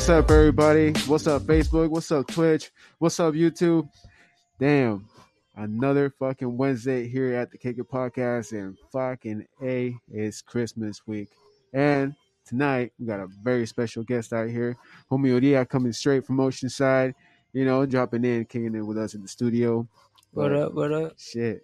What's up, everybody? What's up, Facebook? What's up, Twitch? What's up, YouTube? Damn, another fucking Wednesday here at the It Podcast, and fucking A is Christmas week. And tonight, we got a very special guest out here, Homie Odia, coming straight from Oceanside, you know, dropping in, kicking it with us in the studio. What But up? What up? Shit.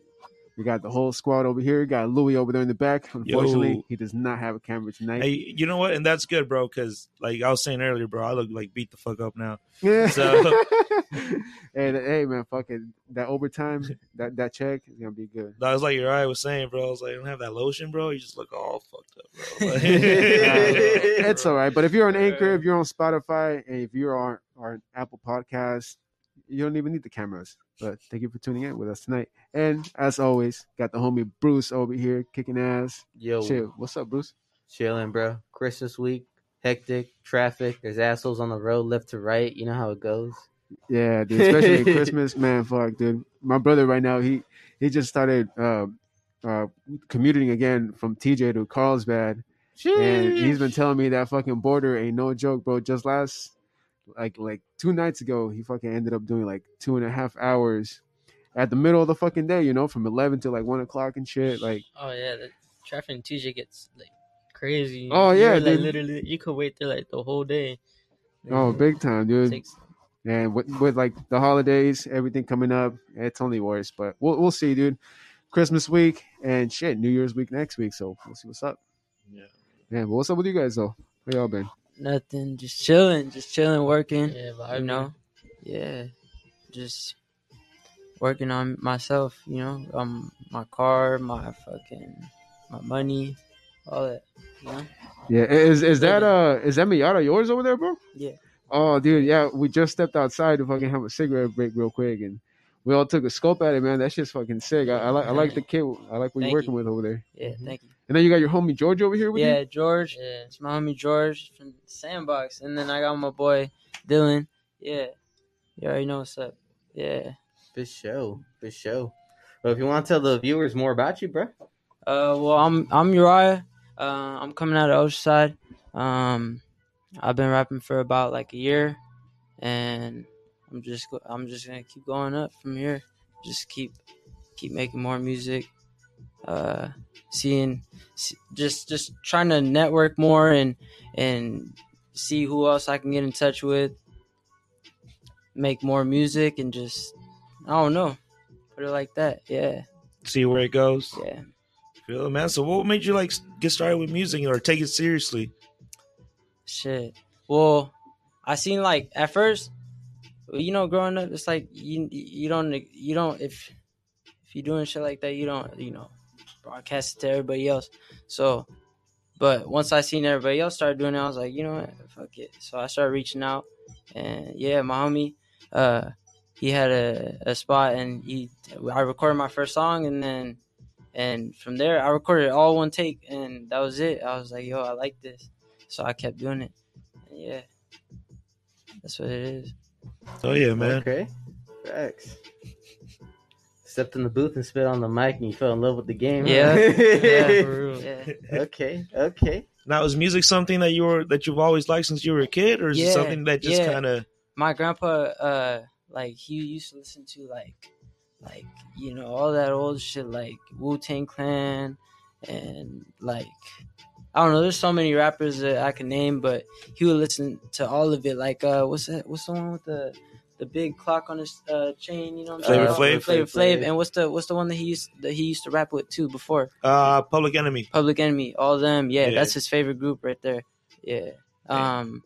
We got the whole squad over here. We got Louis over there in the back. Unfortunately, Yo. he does not have a camera tonight. Hey, you know what? And that's good, bro. Because like I was saying earlier, bro, I look like beat the fuck up now. Yeah. So- hey, hey, man, fucking that overtime, that that check is gonna be good. I was like, your eye was saying, bro. I was like, I don't have that lotion, bro. You just look all fucked up, bro. Like- it's all right. But if you're on Anchor, if you're on Spotify, and if you're on our Apple Podcast, you don't even need the cameras. But thank you for tuning in with us tonight. And as always, got the homie Bruce over here kicking ass. Yo, Shit, what's up, Bruce? chilling, bro. Christmas week, hectic, traffic. There's assholes on the road, left to right. You know how it goes. Yeah, dude, especially Christmas, man. Fuck, dude. My brother right now, he he just started uh, uh, commuting again from TJ to Carlsbad, and he's been telling me that fucking border ain't no joke, bro. Just last like like two nights ago, he fucking ended up doing like two and a half hours at the middle of the fucking day, you know, from eleven to like one o'clock and shit. Like, Oh yeah, the traffic in TJ gets like crazy. Oh, You're, yeah, like, dude. literally, you could wait there like the whole day. oh, big time, dude. Takes, And with, with like the holidays, everything coming up, it's only worse. But we'll we'll see, dude. Christmas week and shit, New Year's week next week. So we'll see what's up. Yeah. Yeah, but what's up with you guys though? Where y'all been? Nothing, just chilling, just chilling, working. Yeah, you know, yeah, just working on myself. You know, um, my car, my fucking, my money, all that. You know, Yeah, is is that uh is that Miata yours over there, bro? Yeah. Oh, dude, yeah, we just stepped outside to fucking have a cigarette break real quick, and we all took a scope at it, man. That shit's fucking sick. I, I like I like the kid. I like what you're working you. with over there. yeah. Thank you. And then you got your homie George over here with Yeah, you. Yeah, George. Yeah. It's my homie George from Sandbox, and then I got my boy Dylan. Yeah, you already know what's up. Yeah. For show, for show. Well, if you want to tell the viewers more about you, bro. Uh, well, I'm I'm Uriah. Uh, I'm coming out of Oceanside. Um, I've been rapping for about like a year, and I'm just I'm just gonna keep going up from here. Just keep keep making more music. Uh, seeing, just just trying to network more and and see who else I can get in touch with. Make more music and just I don't know, put it like that. Yeah, See where it goes. yeah. Feel it, man. So, what made you like get started with music or take it seriously? Shit. Well, I seen like at first, you know, growing up, it's like you you don't you don't if if you're doing shit like that, you don't you know broadcast it to everybody else. So, but once I seen everybody else start doing it, I was like, you know what, fuck it. So I started reaching out, and yeah, my homie, uh, he had a, a spot, and he I recorded my first song, and then and from there I recorded all one take, and that was it. I was like, yo, I like this. So I kept doing it. And yeah. That's what it is. Oh yeah, man. Okay. Facts. Stepped in the booth and spit on the mic, and you fell in love with the game. Yeah. yeah. For real. Yeah. okay. Okay. Now, is music something that you were that you've always liked since you were a kid, or is Yeah, it something that just yeah. kind of My grandpa, uh, like he used to listen to like like, you know, all that old shit like Wu Tang Clan and like I don't know, there's so many rappers that I can name, but he would listen to all of it. Like uh what's that what's the one with the the big clock on his uh, chain, you know what I'm Flavor saying? Flav? Flavor Flav. Flav. And what's the what's the one that he used that he used to rap with too before? uh Public Enemy? Public Enemy, all them. Yeah, Yeah. that's his favorite group right there. Yeah. Yeah. Um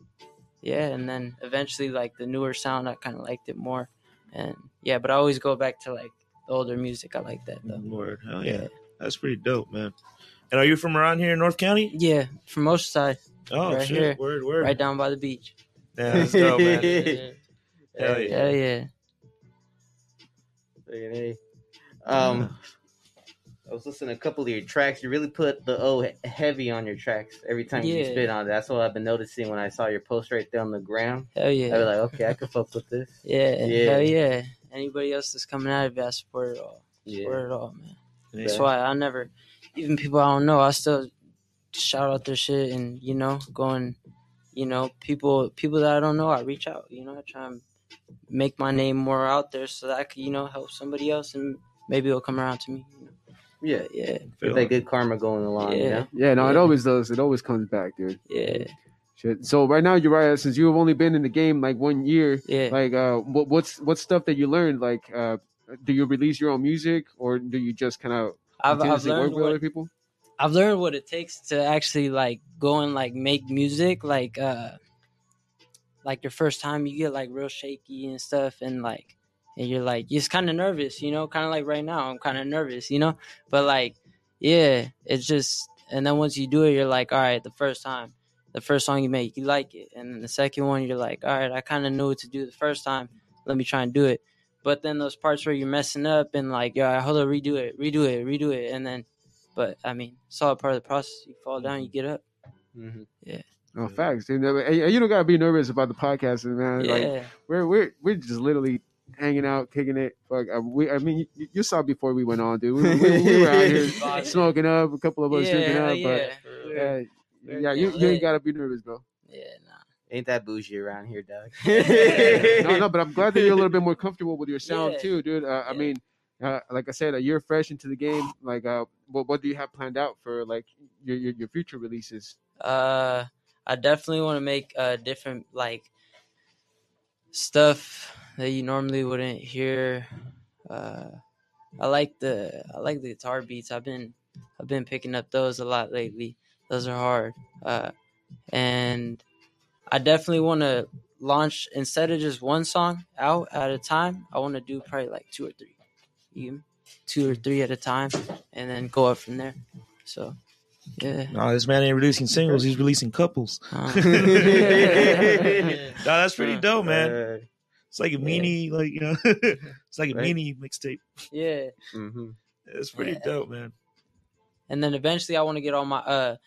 yeah, and then eventually like the newer sound I kinda liked it more. And yeah, but I always go back to like the older music. I like that though. Lord, hell yeah, that's pretty dope, man. And are you from around here in North County? Yeah, from Oceanside, Oh Right shit, here. word, word. right down by the beach. Yeah, let's go, man. Yeah, Hell yeah. yeah. yeah. Hey, Um, I was listening to a couple of your tracks. You really put the O heavy on your tracks every time you Yeah. spit on it. That's what I've been noticing when I saw your post right there on the ground. Hell yeah! I yeah. was like, okay, I could fuck with this. Yeah, Yeah. hell yeah. Anybody else that's coming out of it, I support it all. Yeah. Support it all, man. Yeah. That's why I never, even people I don't know, I still shout out their shit and you know go and you know, people people that I don't know, I reach out. You know, I try and make my name more out there so that I could, you know, help somebody else and maybe it'll come around to me. You know? Yeah, yeah, Get that good karma going along. Yeah. Yeah. Yeah, no, it always does. It always comes back, dude. yeah, Shit. So right now, Uriah, since you've only been in the game like one year, yeah. like uh, what, what's what's stuff that you learned? Like, uh, do you release your own music or do you just kind of I've, I've learned with what, other people? I've learned what it takes to actually like go and like make music like uh like your first time you get like real shaky and stuff and like and you're like you're kind of nervous you know kind of like right now i'm kind of nervous you know but like yeah it's just and then once you do it you're like all right the first time the first song you make you like it and then the second one you're like all right i kind of knew what to do the first time let me try and do it but then those parts where you're messing up and like yeah hold on redo it redo it redo it and then but I mean, it's all part of the process. You fall down, you get up. Mhm. Oh, facts. And, and you don't gotta be nervous about the podcast, man. Yeah, Like we're we're we're just literally hanging out, kicking it. Fuck, uh, we. I mean, you, you saw before we went on, dude. We, we, we were out here smoking up, a couple of us yeah, drinking up, yeah. but We're yeah, you, you ain't gotta be nervous, bro. yeah, nah. Ain't that bougie around here, Doug? no, no, but I'm glad that you're a little bit more comfortable with your sound Yeah. too, dude. Uh, I mean, uh, like I said, you're fresh into the game. Like, uh, what what do you have planned out for like your your, your future releases? Uh, I definitely want to make uh different like stuff that you normally wouldn't hear. Uh, I like the I like the guitar beats. I've been I've been picking up those a lot lately. Those are hard. Uh, and I definitely want to launch instead of just one song out at a time. I want to do probably like two or three, you two or three at a time, and then go up from there. So, yeah. No, this man ain't releasing singles. He's releasing couples. Uh, No, that's pretty dope, man. Uh, It's like a mini, like you know, it's like a Right. mini mixtape. yeah. mhm. It's pretty Yeah. dope, man. And then eventually, I want to get all my uh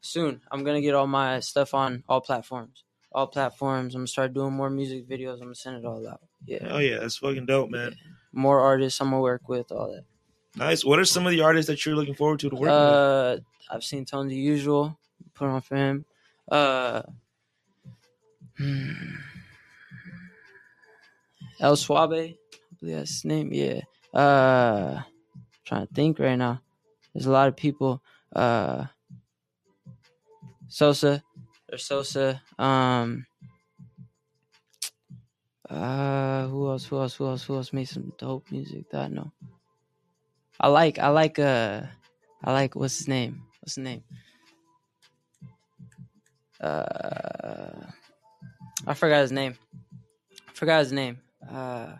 soon. I'm gonna get all my stuff on all platforms. All platforms. I'm gonna start doing more music videos. I'm gonna send it all out. Yeah. Oh yeah, that's fucking dope, man. More artists I'm gonna work with. All that. Nice. What are some of the artists that you're looking forward to to work with? Uh, I've seen Tone the Usual. Put on for him. Uh, hmm. El Suave. I believe that's his name. Yeah. Uh, trying to think right now. There's a lot of people. Uh, Sosa. There's Sosa. Um. Uh, who else? Who else? Who else? Who else made some dope music that I know? I like. I like. Uh, I like. What's his name? What's his name? Uh, I forgot his name. I forgot his name. Uh,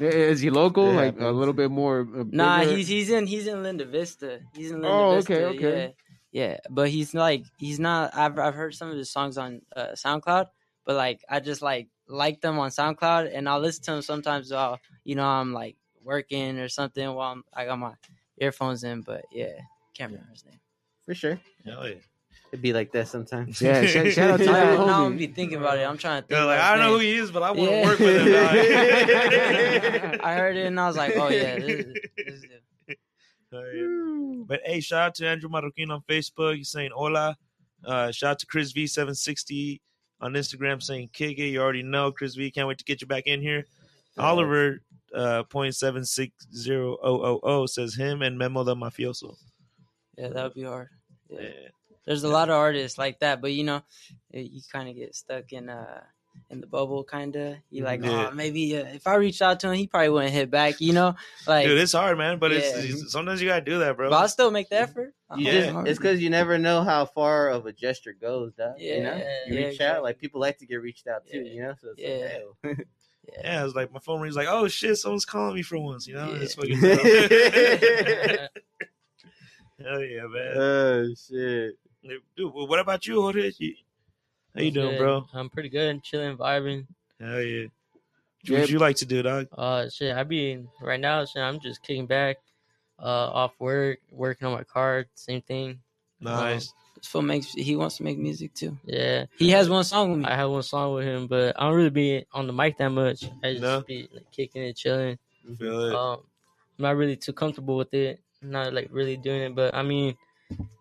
Is he local? Yeah, like a little bit more. Uh, nah, he's he's in he's in Linda Vista. He's in Linda Oh, Vista. Oh, okay, okay. Yeah, yeah, but he's like he's not. I've I've heard some of his songs on uh, SoundCloud, but like I just like like them on SoundCloud, and I'll listen to them sometimes while you know I'm like working or something while I'm, I got my earphones in. But yeah, can't remember his name. For sure. Hell yeah. It'd be like that sometimes. Yeah, shout, shout out to now, that now I'm homie. be thinking about it. I'm trying to think. They're like, I don't know who he is, but I want to Yeah. work with him. I heard it and I was like, oh yeah, this is, this is it. Yeah. But hey, shout out to Andrew Marroquin on Facebook. He's saying hola. Uh, shout out to Chris V760 on Instagram saying kick it. You already know Chris V. Can't wait to get you back in here. Oliver uh, point seven six zero oh oh oh says him and Memo the Mafioso. Yeah, that would be hard. Yeah. Yeah. There's a lot of artists like that, but you know, you kind of get stuck in uh in the bubble, kind of. You like, Yeah. oh, maybe uh, if I reached out to him, he probably wouldn't hit back. You know, like, Dude, it's hard, man. But it's, Yeah. it's sometimes you gotta do that, bro. but I'll still make the effort. I'll Yeah. Just- it's because you never know how far of a gesture goes, dog. you know, Yeah, you yeah, reach exactly. out. Like people like to get reached out too. Yeah. You know, so it's Yeah. like, hey, yeah, it's like my phone rings like, oh shit, someone's calling me for once. You know, Yeah. it's fucking dope. Hell yeah, man. oh shit. Dude, well, what about you, Jorge? You- How you doing, Good. bro? I'm pretty good, chilling, vibing. Hell yeah. What would you like to do, dog? Uh, shit, I be right now. Shit, I'm just kicking back, uh, off work, working on my car. Same thing. Nice. This fool makes he wants to make music too. Yeah, He has one song with me. I have one song with him, but I don't really be on the mic that much. I just No? be like kicking and chilling. Feel it. Um, I'm not really too comfortable with it. I'm not like really doing it, but I mean,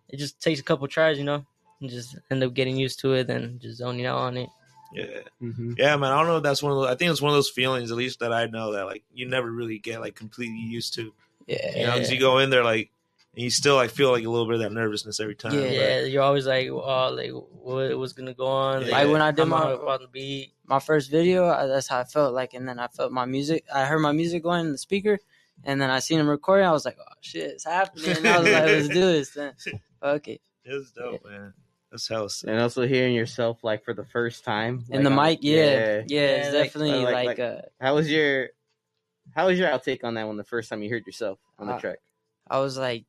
it just takes a couple tries, you know. Just end up getting used to it, and just zoning out on it. Yeah, Mhm. yeah, man. I don't know. if That's one of those. I think it's one of those feelings, at least that I know that like you never really get like completely used to. Yeah. You know, because you go in there like, and you still like feel like a little bit of that nervousness every time. Yeah. but- Yeah, you're always like, oh, like what was gonna go on? Yeah. Like when I did I'm my up on the beat. my first video, I- that's how I felt like, and then I felt my music. I heard my music going in the speaker, and then I seen him recording. I was like, oh shit, it's happening. And I was like, let's do this. Then fuck it. It was dope, man. That's hell sick. And also hearing yourself like for the first time In the like, on- mic, yeah, yeah, yeah. it's like- definitely like- like, like- uh, How was your How was your outtake on that one? The first time you heard yourself on the Uh, track. I was like,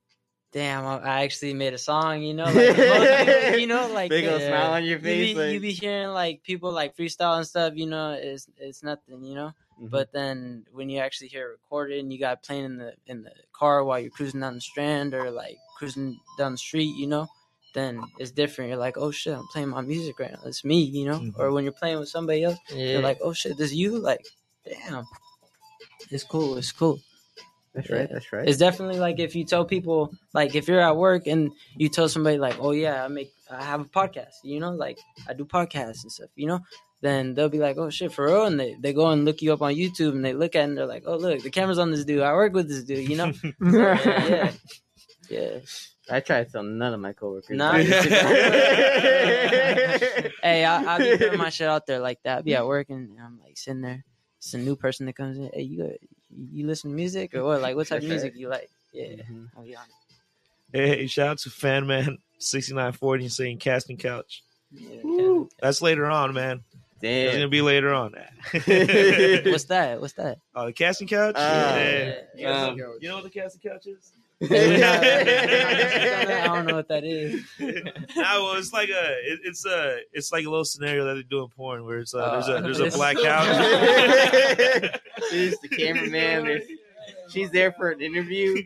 damn, I, I actually made a song. You know, like people, you know, like Big old uh, smile on your you face. be, like- you be hearing like people like freestyle and stuff. You know, it's it's nothing. You know. Mhm. But then when you actually hear it recorded and you got playing in the in the car while you're cruising down the strand or like cruising down the street, you know, then it's different. You're like, oh shit, I'm playing my music right now. It's me, you know. Mhm. Or when you're playing with somebody else, Yeah, you're like, oh shit, this you. Like, damn, it's cool. It's cool. that's right. yeah. That's right. It's definitely like if you tell people, like if you're at work and you tell somebody like, oh yeah, I make, I have a podcast, you know, like I do podcasts and stuff, you know, then they'll be like, oh shit, for real, and they, they go and look you up on YouTube and they look at it and they're like, oh look, the camera's on this dude, I work with this dude, you know, yeah, yeah. I tried tell None of my coworkers. Nah. Hey, I, I'll be putting my shit out there like that. I'll be at work and I'm like sitting there. It's a new person that comes in. Hey, you you listen to music or what? Like, what type of music you like? Yeah, Mhm. I'll be on Hey, shout out to Fanman sixty nine forty saying casting couch. it. Woo. That's later on, man. It's gonna be later on. What's that? What's that? Oh, the casting couch. Ah. yeah. You, guys Um, you know what the casting couch is? We're not- we're not- I don't know what that is. no, well, it's like a, it, it's a, it's like a little scenario that they do in porn where it's uh, there's a, Uh, there's a black couch. She's the cameraman. There's, she's there for an interview.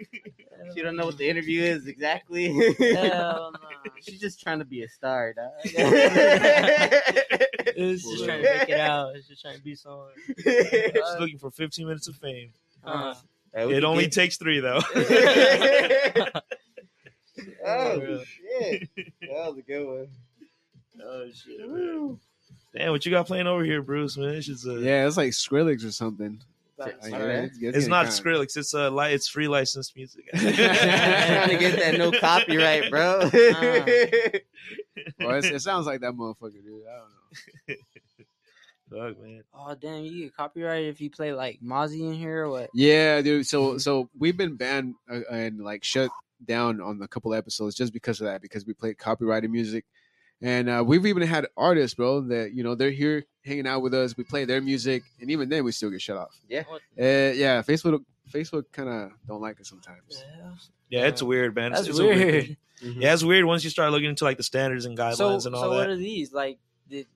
She don't know what the interview is exactly. Hell no. She's just trying to be a star, dog. It's just just trying to make it out. It's just trying to be someone. She's looking for 15 minutes of fame. Uh, It only takes three though. oh shit! That was a good one. oh shit, man. Damn, what you got playing over here, Bruce? Man, it's just a, Yeah, it's like Skrillex or something. but- Like, All right. it's, It's not kinda- Skrillex. It's a li- It's free licensed music. trying to get that no copyright, bro. Well, it sounds like that motherfucker, dude. I don't know. Fuck, man. Oh damn! You get copyrighted if you play like Mozzie in here or what? Yeah, dude. So so we've been banned uh, and like shut down on a couple episodes just because of that because we played copyrighted music, and uh, we've even had artists, bro, that you know they're here hanging out with us. We play their music, and even then we still get shut off. Yeah. Uh, yeah. Facebook Facebook kind of don't like it sometimes. Yeah, it's weird, man. That's it's a weird weird. thing. Yeah, it's weird once you start looking into like the standards and guidelines So, and all that. so what are these like? Did,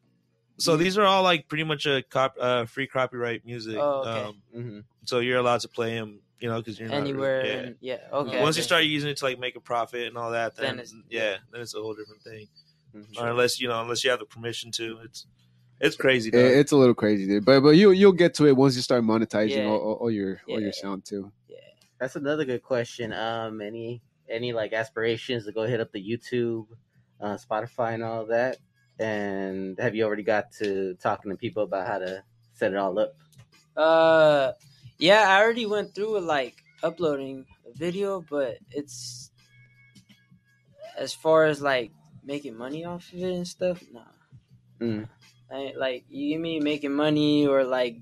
So these are all like pretty much a cop, uh, free copyright music. Oh, okay. um, hmm so you're allowed to play them, you know, because you're not anywhere? yeah. and- yeah. Okay. Once you start using it to like make a profit and all that, then, Then it's- yeah, then it's a whole different thing. Mm-hmm. Or unless you know, unless you have the permission to, it's it's crazy. It- Though. it's a little crazy, dude. But but you you'll get to it once you start monetizing Yeah. all, all, all your all your sound too. Yeah, that's another good question. Um, any any like aspirations to go hit up the YouTube, uh, Spotify, and all that? And have you already got to talking to people about how to set it all up? Uh, yeah, I already went through with like uploading a video, but it's as far as like making money off of it and stuff. Nah, Mm. I like you mean making money or like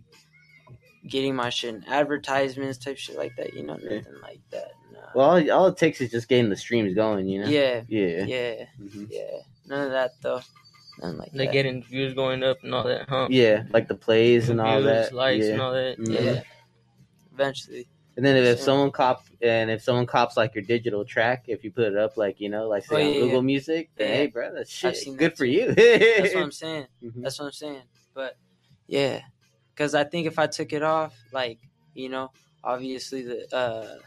getting my shit in advertisements type shit like that. You know, Yeah. nothing like that. Nah. Well, all, all it takes is just getting the streams going. You know. yeah, Yeah. yeah, Mhm. yeah. None of that though. Nothing like They that. getting views going up and all that, huh? Yeah, like the plays and all Views, that. likes yeah. and all that. Mhm. yeah. Eventually. And then if, if someone cop and if someone cops like your digital track, if you put it up like you know, like say Oh, on Google yeah. Music, then Yeah. hey, bro, that's shit. I've Good that for you. That's what I'm saying. Mhm. That's what I'm saying. But yeah, because I think if I took it off, like you know, obviously the uh,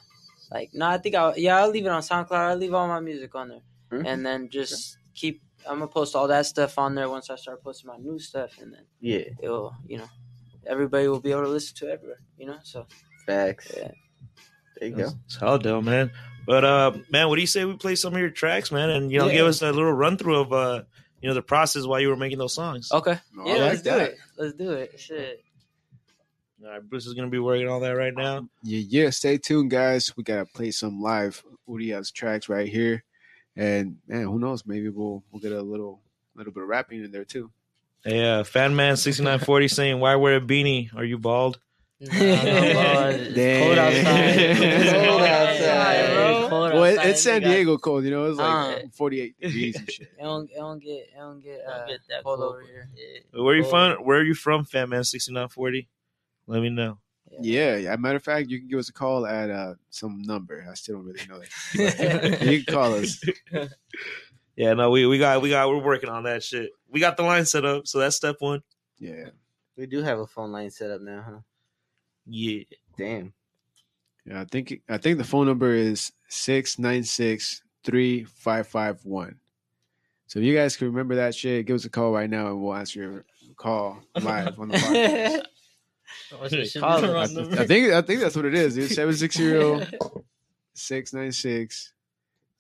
like no, I think I'll yeah I'll leave it on SoundCloud. I'll leave all my music on there, Mhm. and then just keep. I'm gonna post all that stuff on there once I start posting my new stuff, and then Yeah, it'll you know everybody will be able to listen to it everywhere. You know, so facts. yeah. There you go. It's hell dope, man. But uh, man, what do you say we play some of your tracks, man, and you know, Yeah. give us a little run through of uh, you know, the process while you were making those songs. Okay. No, yeah, like let's do it. Let's do it. Shit. All right, Bruce is gonna be working on that right now. Yeah, yeah. Stay tuned, guys. We gotta play some live Uriah's tracks right here, and man, who knows? Maybe we'll we'll get a little little bit of rapping in there too. Hey, uh, Fanman sixty nine forty saying, "Why wear a beanie? Are you bald?" Nah, it's cold outside. It's cold outside, bro. bro. Cold Well, outside, it's San they got- Diego cold, you know. It's like Uh. 48 degrees and shit. It don't, it don't get, it don't get, Don't uh, get that cold cold. over here. Yeah. Where are you from? Where are you from, Fanman sixty nine forty? Let me know. Yeah, yeah. Matter of fact, you can give us a call at uh, some number. I still don't really know that. you can call us. Yeah, no, we we got we got we're working on that shit. We got the line set up, so that's step one. Yeah, We do have a phone line set up now, huh? Yeah. Damn. yeah. I think I think the phone number is six nine six three five five one. So if you guys can remember that shit, give us a call right now, and we'll answer your call live on the podcast. I, run th- number? I think I think that's what it is, dude. Seven six zero six nine six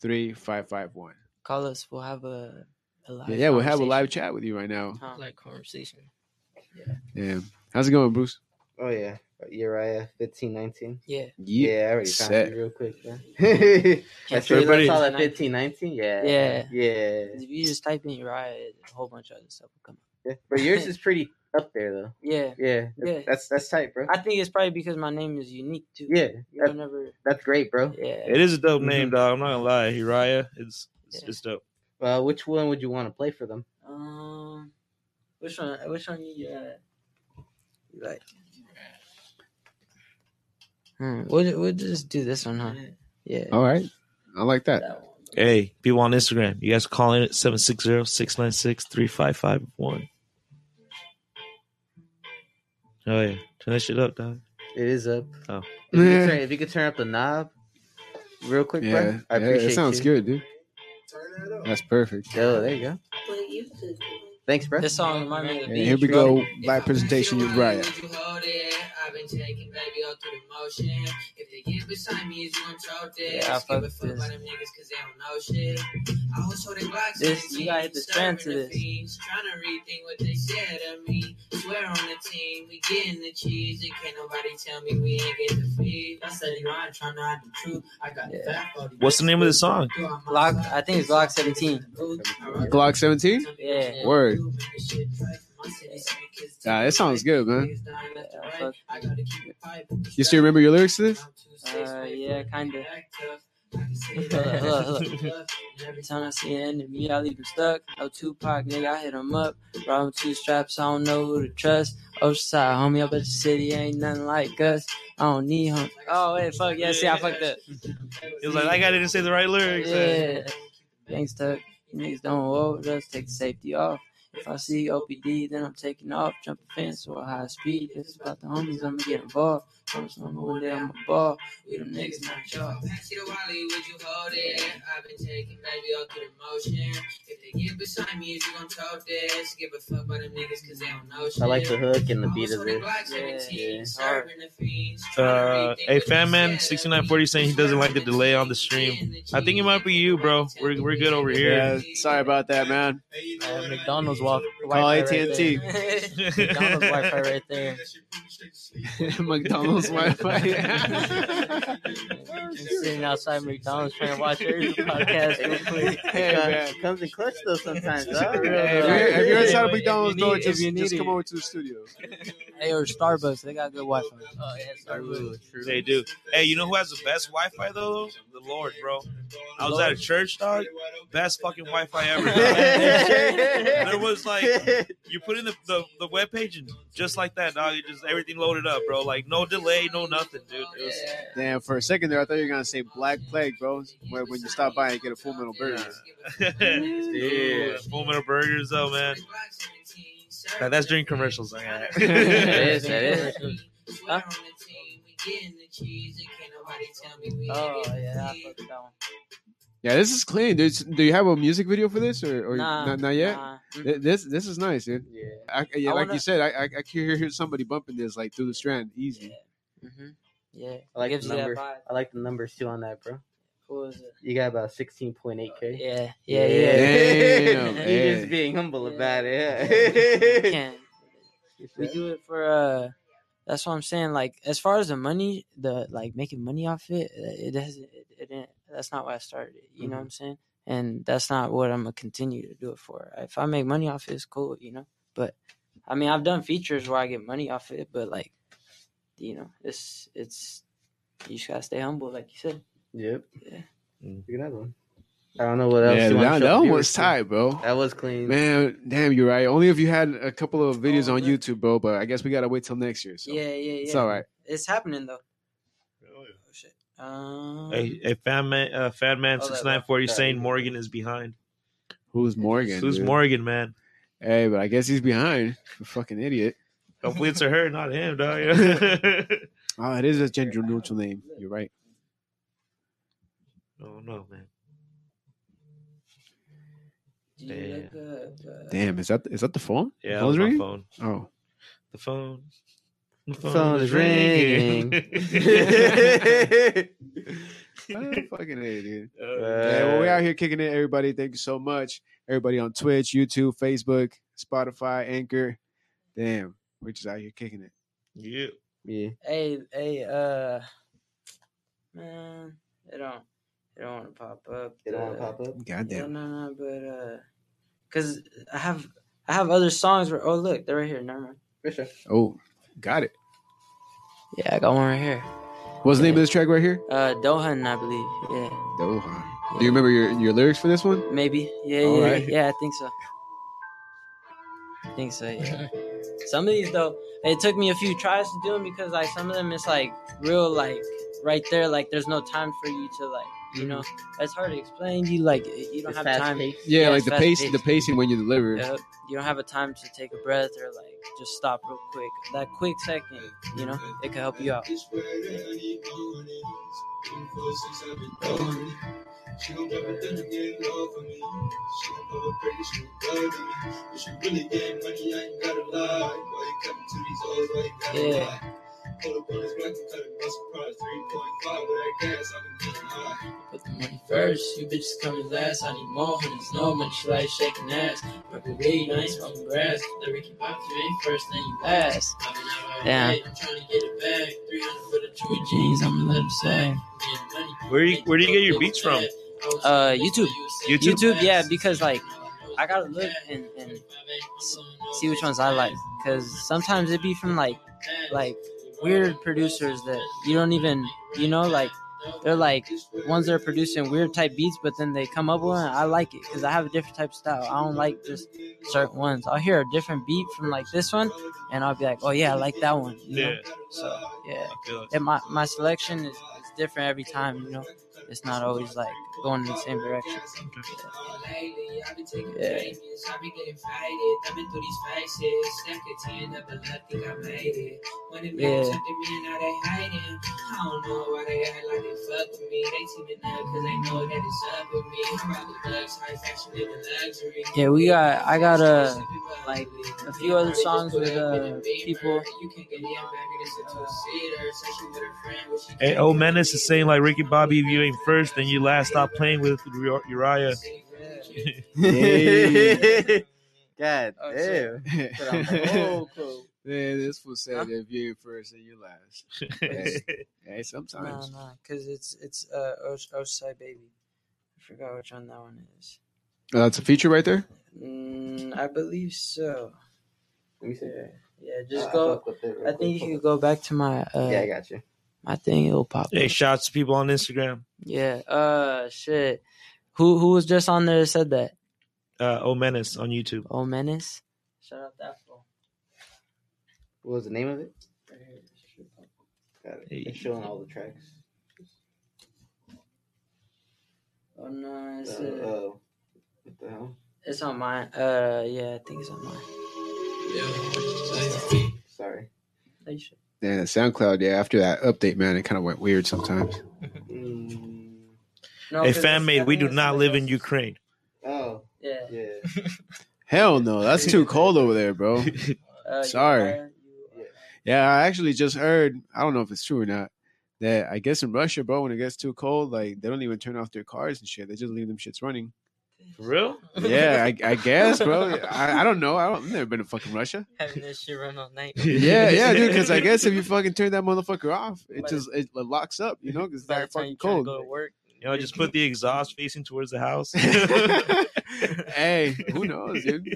three five five one. Call us. We'll have a, a live Yeah, yeah, we'll have a live chat with you right now. Huh. like conversation. Yeah, how's it going, Bruce? Oh yeah. Uriah fifteen nineteen. Yeah. Yeah, I already found set. you real quick. Man. that's everybody- all at fifteen nineteen. Yeah. Yeah. Yeah. If you just type in Uriah, a whole bunch of other stuff will come up. Yeah. But yours is pretty up there though. Yeah. Yeah. Yeah. That's that's tight, bro. I think it's probably because my name is unique too. Yeah. You That, never. that's great, bro. Yeah. It is a dope Mhm. name, dog. I'm not gonna lie, Uriah. It's it's, Yeah. it's dope. Uh, which one would you want to play for them? Um, which one? Which one you uh, you like? Hmm. We'll we'll just do this one, huh? Yeah. All right, I like that. That one. Hey, people on Instagram, you guys call in at 760-696-3551. Oh yeah. Turn that shit up, dog. It is up. Oh. If you, could Yeah, turn, if you could turn up the knob, real quick, yeah, bro. I yeah, appreciate it sounds you. good, dude. Turn that up. That's perfect. Yo, there you go. Thanks, bro. This song reminds me of the And beach, here we bro. go, live presentation with Uriah. Motion. If they get beside me, is you gon' choke this? Yeah, I Give fuck a fuck this. about them niggas cause they don't know shit. I was holding Glocks This- you gotta hit the team, strand to serving the this. fiends, Trying to rethink what they said of me. Swear on the team, we getting the cheese. And can't nobody tell me we ain't get the feed. I said, you know, I'm trying to hide the truth. I got Yeah. fat for What's the name of the song? Glock. I think it's Glock 17. Glock 17? Yeah. Word. Yeah, it sounds good, man. You still remember your lyrics to this? Uh, yeah, kinda. Every time I see an enemy, I leave him stuck. No Tupac, nigga, I hit him up. Robbing two straps, I don't know who to trust. Oceanside, homie, I bet the city ain't nothing like us. I don't need him. Oh, wait, fuck, yeah, see, I fucked up. It was like that guy didn't say the right lyrics. Yeah. Gangsta, you niggas don't overdose, take the safety off. If I see OPD, then I'm taking off, jumping fence or high speed. Is about the homies, I'ma get involved. Promise I'm one day I'm a ball. We them niggas, not y'all. Pass it to Wally, would you hold it? I've been taking baby all through the motion. If they get beside me, is you gon' tote this? Give a fuck about them niggas cause they don't know shit. I like the hook and the beat of it. this. Uh, hey, Fanman sixty nine forty saying he doesn't like the delay on the stream. I think it might be you, bro. We're we're good over Yeah, here. sorry about that, man. Uh, McDonald's walk. Call AT&T. there. McDonald's Wi-Fi right there. McDonald's Wi-Fi. I'm sitting outside McDonald's trying to watch their podcast real quick. hey, man. Comes in clutch though sometimes. dog. Hey, if you're, if you're inside of If you McDonald's, need- though, if just, you just it. come over to the studio. Hey, or Starbucks, they got good Wi Fi. Oh, yeah, Ooh, true. They do. Hey, you know who has the best Wi-Fi though? The Lord, bro. I was at a church, dog. Best fucking Wi-Fi ever. there was like you put in the, the the web page and just like that, dog. It just everything loaded up, bro. Like no delay, no nothing, dude. It was, Damn, for a second there, I thought you were gonna say Black Plague, bro. Where when you stop by and get a full metal burger. yeah, full metal burgers though, man. That- that's during commercials. I got That is, that is. Huh? Oh, yeah, I fucked that one. Yeah, this is clean, dude. Do you have a music video for this, or, or Nah, not, not yet? Nah. This this is nice, dude. Yeah. I, yeah, I like wanna- you said, I, I I can hear somebody bumping this like through the strand, easy. Mhm. Yeah, I like gives the you numbers. that. I like the numbers too on that, bro. What was it? You got about sixteen point eight k. Yeah, yeah, yeah. Damn, you hey. just being humble Yeah. about We it. can. We do it for uh. That's what I'm saying. Like as far as the money, the like making money off it, it doesn't. It, it didn't. That's not why I started. it, You know what I'm saying? And that's not what I'm gonna continue to do it for. If I make money off it, it's cool. You know. But I mean, I've done features where I get money off it, but like, you know, it's it's you just gotta stay humble, like you said. Yep. Yeah. Mm. Look at that one. I don't know what else. Yeah, you wanna that, show that one was tight, bro. That was clean. Man, damn, you're right. Only if you had a couple of videos Oh, on man. YouTube, bro. But I guess we gotta wait till next year. So Yeah, yeah, yeah. it's all right. It's happening though. Really? Oh shit. Um, Hey, hey, fan man, uh, fan man, Oh, since that- nine forty, that- saying Morgan is behind. Who's Morgan? Who's dude? Morgan, man? Hey, but I guess he's behind. A fucking idiot. Hopefully it's her, not him, dog. Oh, it is a gender neutral name. You're right. oh no, man. do you look up, uh, Damn, is that is that the phone? Yeah, that Phone's my ringing? phone. Oh, The phone. The phone is ringing. Fucking idiot, dude. Uh, Yeah, well, we out here kicking it, everybody. Thank you so much, everybody on Twitch, YouTube, Facebook, Spotify, Anchor. Damn, we're just out here kicking it. yeah. yeah. Hey, hey, uh, man, it don't, it don't want to pop up. It don't want to pop up. Yeah, Goddamn. no, no, but uh, cause I have, I have other songs where. Oh, look, they're right here. Never mind. For sure. Oh, got it. Yeah, I got one right here. What's the name of this track right here? Uh, Dohan, I believe. Yeah, Doha. Do you remember your your lyrics for this one? maybe. Yeah, All yeah, right. yeah. I think so. I think so. Yeah. some of these though, it took me a few tries to do them because like some of them it's like real like right there. Like there's no time for you to like you know. Mm-hmm. It's hard to explain. You like you don't It's have time. paced. Yeah, Yeah, like the fast pace, paced. the pacing when you deliver. Yep. You don't have a time to take a breath or like just stop real quick. That quick second, you know, it can help you out. She gon' drop it then again, love for me. She gon' never break it, she gon' love me. But she really getting money, I ain't gotta lie. Why you coming to these hoes, why you gotta Yeah. lie? Pull up on this black and cut it by surprise. 3.5 with that gas, I've been getting high. Put the money first, you bitches coming last. I need more honeys, no money, she like shaking ass. Purple weed, I ain't smoking grass. The Ricky Bobby, you ain't first, then you last. I've been out all Damn. night, I'm trying to get it back. 300 for the Chewy jeans, I'ma let them say. Where you- where do you get your beats from? Uh, YouTube. YouTube? YouTube, yeah, because like I gotta look and, and see which ones I like. Cause sometimes it be from like like weird producers that you don't even you know like they're like ones that are producing weird type beats, but then they come up with one. I like it because I have a different type of style. I don't like just certain ones. I'll hear a different beat from like this one, and I'll be like, oh yeah, I like that one. You know? Yeah. So yeah, I feel it. and my my selection is, is different every time. You know, it's not always like going in the same direction. Yeah. payments, I've been getting faded, thumbing through these faces. Stack a 10 up, but I think I made it. When it Yeah. yeah. we got. I got uh, like a few other songs with uh people. A a Hey, can't O do. Menace is saying like Ricky Bobby, if you ain't first, then you last stop playing with Uriah. Hey. God Oh, damn. Man, Put on the this fool said Huh? if you ain't first, then you last. Hey, hey, Nah, sometimes. nah, cause it's it's uh Osh- Osai baby. I forgot which one that one is. Oh, that's a feature right there. Mm, I believe so. Let me see. Yeah, yeah. Just I'll go. fuck with it real I think you quick. could go back to my uh Yeah, I got you. My thing. It'll pop. hey, up. shouts to people on Instagram. Yeah. Uh, shit. Who who was just on there that said that? Uh, O Menace on YouTube. Oh, Menace. Shout out that fool. What was the name of it? Right here. Got it. Hey. It's showing all the tracks. Oh no, it's Uh, uh, oh. What the hell? it's on mine. Uh, yeah, I think it's on mine. Yeah. Sorry. Oh, you should- SoundCloud. Yeah, after that update, man, it kind of went weird sometimes. Mm. No, Hey, 'cause fan made, we do not somebody live in. Ukraine. Oh, Yeah. yeah. Hell no, that's too cold over there, bro. Uh, Sorry. Uriah, you- Yeah, I actually just heard. I don't know if it's true or not, that I guess in Russia, bro, when it gets too cold, like they don't even turn off their cars and shit. They just leave them shits running. For real? Yeah, I, I guess, bro. I, I don't know. I don't, I've never been to fucking Russia. Having this shit run all night. Yeah, yeah, dude. Because I guess if you fucking turn that motherfucker off, it But just it locks up. You know, because it's that fucking you try to cold. go to work, You know, just put the exhaust facing towards the house. hey, who knows, dude?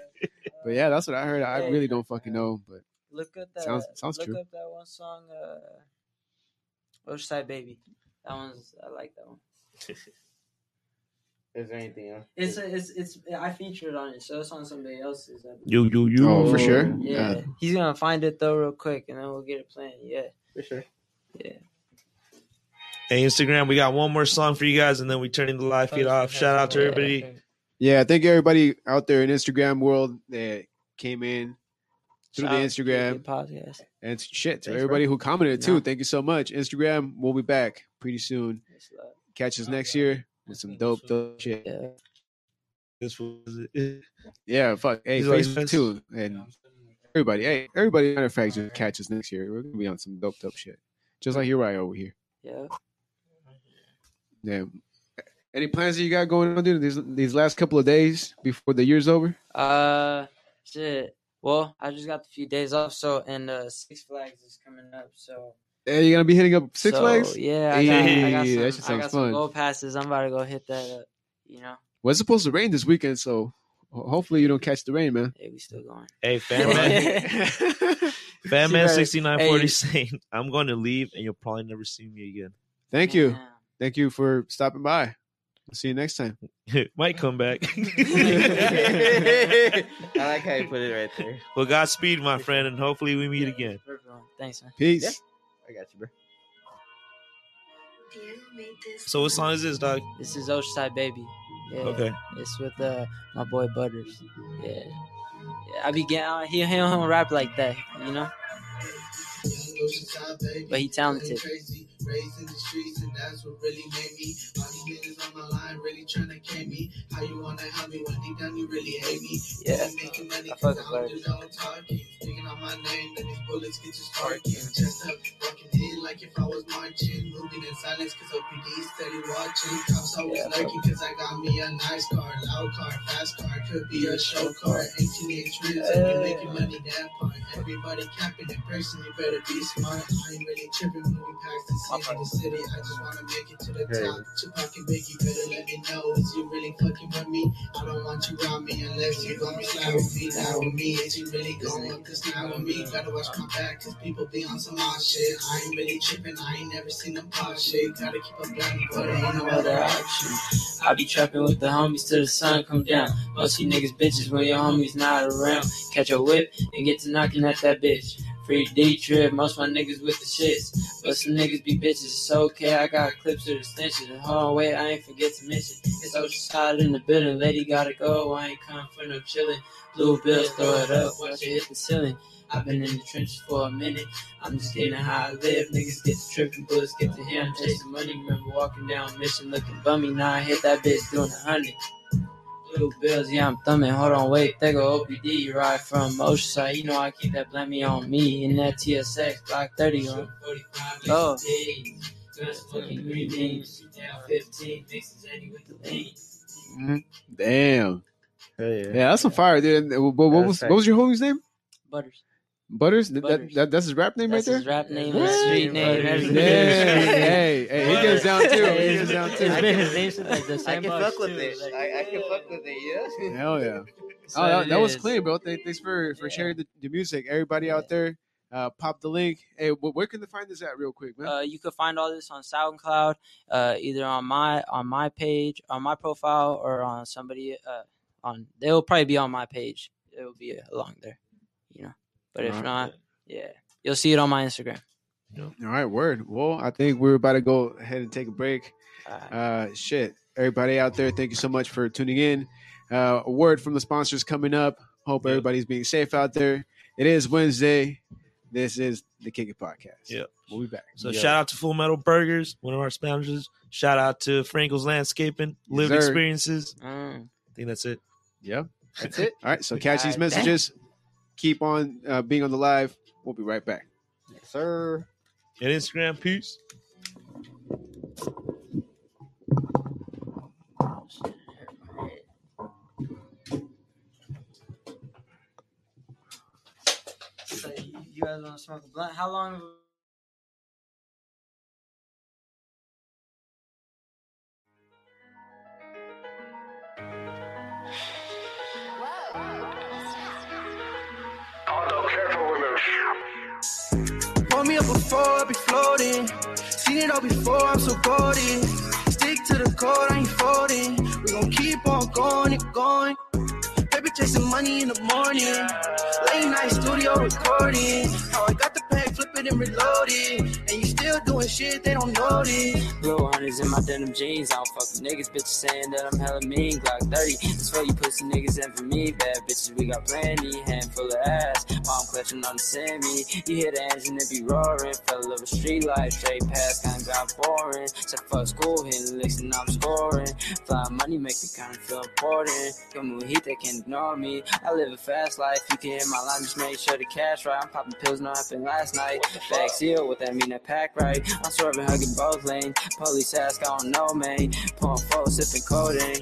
But yeah, that's what I heard. I Hey. really don't fucking know, but Look at that. Sounds- sounds look true. up that one song. Uh, Oceanside Baby. That one's. I like that one. Is there anything else? It's a, it's it's. I featured on it, so it's on somebody else's. episode. you, you, you. oh, for sure. Yeah, Yeah. he's gonna find it though real quick, and then we'll get it playing. Yeah, For sure. yeah. Hey, Instagram, we got one more song for you guys, and then we turning the live feed off. Shout out to everybody. Yeah, thank you everybody out there in Instagram world that came in through Shout the Instagram podcast. and shit to Thanks, everybody who commented too. No. Thank you so much. Instagram, we'll be back pretty soon. Catch us next year with some dope, dope shit. Yeah. This was it. Yeah, fuck. Hey, He's Facebook too, and everybody. Hey, everybody. Matter of fact, just catch us next year. We're gonna be on some dope, dope shit, just like you're right over here. Yeah. Yeah. Any plans that you got going on, dude? These these last couple of days before the year's over? Uh, shit. Well, I just got a few days off, so and uh, Six Flags is coming up, so Hey, you gonna be hitting up Six so, Flags? Yeah, I got, I got some, that shit I got fun. some gold passes. I'm about to go hit that up. You know, Well, it's supposed to rain this weekend, so hopefully you don't catch the rain, man. hey, we still going. Hey, fan man, fan man, bro, sixty nine forty saying, "I'm going to leave, and you'll probably never see me again." Thank you, thank you for stopping by. I'll see you next time. Might come back. I like how you put it right there. well, Godspeed, my friend, and hopefully we meet again. Perfect. Thanks, man. Peace. Yeah. I got you, bro. So, what song is this, dog? This is Oceanside Baby. Yeah. Okay. It's with uh, my boy Butters. Yeah. Yeah, I be getting he he don't rap like that, you know. But he talented. Raised in the streets, and that's what really made me. All these niggas on my line really trying to cane me. How you wanna help me when deep down you really hate me? Yeah. You making money 'cause I don't do no talking. Speaking on my name, then these bullets get you sparking. Chest up, walking in like if I was marching. Moving in silence cause OPD steady watching. Cops always Yeah. lurking cause I got me a nice car. Loud car, fast car, could be a show car. 18 inch rims, make you money that part. Everybody capping in person, you better be smart. I ain't really tripping moving past the city to city. I just wanna make it to the Hey. top. Tupac and Biggie better let me know. Is you really fucking with me? I don't want you around me unless you gon' slide with me. Now with me, is you really going? Now with me, gotta watch my back. Cause people be on some odd shit. I ain't really tripping, I ain't never seen them pop shit. Gotta keep a but ain't no other option. I be trapping with the homies till the sun come down. Most you niggas bitches when your homies not around. Catch a whip and get to knocking at that bitch. Free D trip, most my niggas with the shits. But some niggas be bitches, it's okay. I got clips of the stenches. And hold on, wait, I ain't forget to mention. It's Ocean Oceanside in the building, lady gotta go. I ain't come for no chillin'. Blue bills, throw it up, watch it hit the ceiling. I've been in the trenches for a minute. I'm just getting how I live. Niggas get to tripping, bullets get to him, chasing money. Remember walking down mission looking bummy. Now I hit that bitch doing a hundred. Blue bills, yeah, I'm thumbing. Hold on, wait, they go OPD. You ride from Oceanside. You know I keep that blammy on me. In that TSX, Block 30 on. Oh. Fucking green beans. 15 mixes 80 with the lean. Mhm. Damn. Hell yeah. Yeah, that's some fire, dude. And What, what That's was fact. what was your homie's name? Butters. Butters. That- Butters. That, that's his rap name That's right there. his rap name, What? his street name, everything. Yeah, hey, hey, he gets down too. He gets down it's too. been his name since like the I can fuck with too. it. Like, I, I can fuck with it, yeah. Hell yeah. So Oh, that, that was clean, bro. Thanks for for Yeah. sharing the, the music. Everybody out there, uh, pop the link. Hey, where can they find this at, real quick, man? Uh, you can find all this on SoundCloud, uh, either on my on my page, on my profile, or on somebody uh, on. They'll probably be on my page. It will be along there, you know. But if Alright. not, yeah, you'll see it on my Instagram. All right, word. Well, I think we're about to go ahead and take a break. Alright. Uh, shit, everybody out there, thank you so much for tuning in. Uh, a word from the sponsors coming up. Hope Yep. everybody's being safe out there. It is Wednesday. This is the Kick It Podcast. Yep. We'll be back. So Yeah. shout out to Full Metal Burgers, one of our sponsors. Shout out to Frankel's Landscaping, Live. Experiences. Mm. I think that's it. Yep. That's it. All right. So catch these messages. damn. messages. Keep on uh, being on the live. We'll be right back. Yes, sir. And Instagram, peace. Shit, hurt my head. So you, you guys want to smoke a blunt? How long? Before I be floating. Seen it all before, I'm so golden. Stick to the code, I ain't folding. We gon' keep on going and going. Baby chasing money in the morning. Late night studio recording. How I got the pack, flip it and reload it. And you still doing shit they don't notice. Blue hundreds in my denim jeans. I don't fuck with niggas, bitches saying that I'm hella mean. Glock 30, this for you pussy niggas and for me. Bad bitches, we got plenty. Handful of ass. Mom clutching on the semi. You hear the engine, it be roaring. Fell over street life, straight past, kinda got boring. Said fuck school, hitting licks and I'm scoring. Fly money make me kinda feel important. Come with heat, they can't ignore me. I live a fast life. You can hear my line, just make sure the cash right. I'm popping pills, no last night. Back seal, what that mean? That pack right. I'm swerving, hugging both lanes. Police ask, I don't know, man. Pouring full, sipping codeine.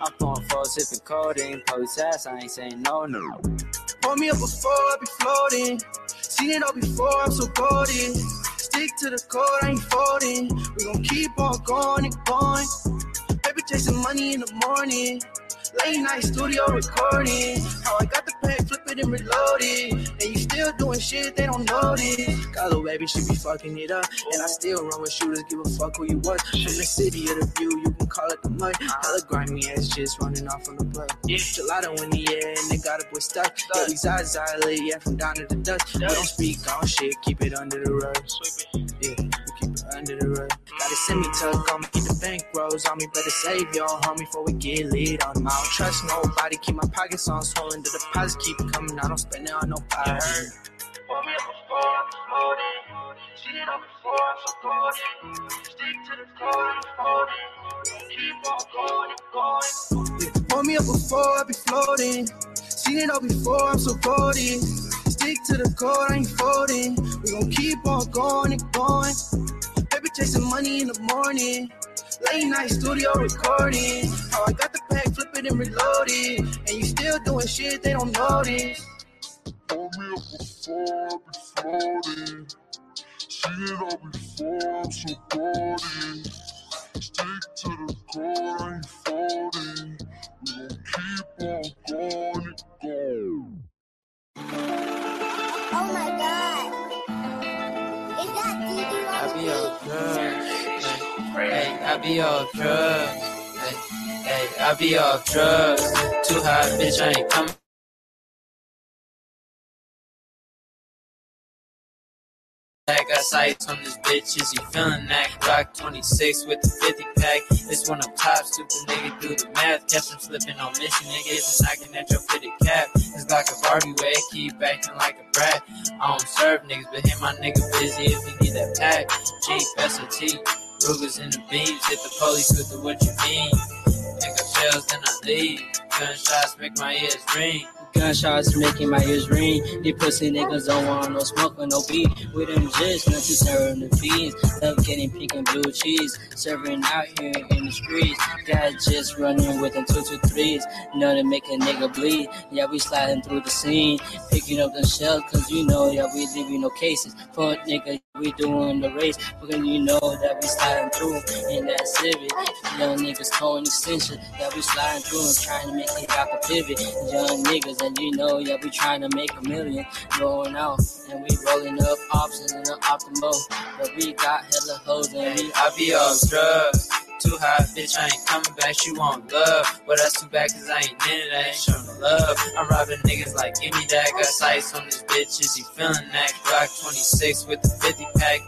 I'm pouring full, sipping codeine. Police ask, I ain't saying no, no. Pour me up before I be floating. Seen it all before, I'm so golden. Stick to the code, I ain't folding. We gon' keep on going and going. Chasing money in the morning. Late night studio recording. How I got the pack, flip it and reload it. And you still doing shit they don't notice. Got little baby, she be fucking it up. And I still run with shooters, give a fuck who you was. From the city of the view, you can call it the mud. Hella grimy ass just running off on the blood. Gelato in the air and they got a boy stuck. Yeah, these eyes dilate, yeah, from down to the dust. We don't speak on shit, keep it under the rug. Yeah, we keep it under the rug. Got a semi tuck on me, keep the bank rolls on me. Better save your homie before we get lit on 'em. I don't trust nobody, keep my pockets on swollen. The deposits keep coming, I don't spend it on nobody. Pour me up before I'm floating. Seen it all before I'm so golden. Stick to the code, I'm folding. We gon' keep on going and going. Pour me up before I be floating. Seen it all before, I'm so golden. Stick to the code, I ain't folding. We gon' keep on going and going. Chasing money in the morning. Late night studio recording. How I got the pack, flip it and reload it. And you still doing shit they don't notice. Pour me up before I be floating. Seen it all before, I'm so golden. Stick to the core, I ain't folding. We gon' keep on going. I be off drugs. Hey, hey, I be off drugs. Too high, bitch, I ain't coming. I got sights on this bitch, is you feeling that? Glock 26 with the 50 pack. This one up top, stupid nigga do the math. Catch him slipping on mission, niggas and knocking at your fitted cap. It's like a Barbie way, keep acting like a brat. I don't serve niggas, but hit my nigga busy if he need that pack. Jeep, SOT, Rugers in the beams, hit the police with the what you mean. Pick up shells, then I leave. Gunshots make my ears ring. Gunshots making my ears ring. These pussy niggas don't want no smoke or no beat. With them just not to serve the beans. Love getting pink and blue cheese. Serving out here in the streets. Guys just running with them two two threes. Know to make a nigga bleed. Yeah, we sliding through the scene. Picking up the shells, cause you know, yeah, we leaving no cases. Fuck nigga, we doing the race. Because you know that we sliding through in that civic. Young niggas towing extension. Yeah, we sliding through and trying to make it out the pivot. Young niggas, and you know, yeah, we trying to make a million. Going out, and we rolling up options in the optimal. But we got hella hoes and we I be off drugs. Too high, bitch, I ain't coming back. She want love. But that's too bad, cause I ain't in it. I ain't showing love. I'm robbing niggas like, give me that. Got sights on this bitch. Is he feeling that? Glock 26 with the 50 pack.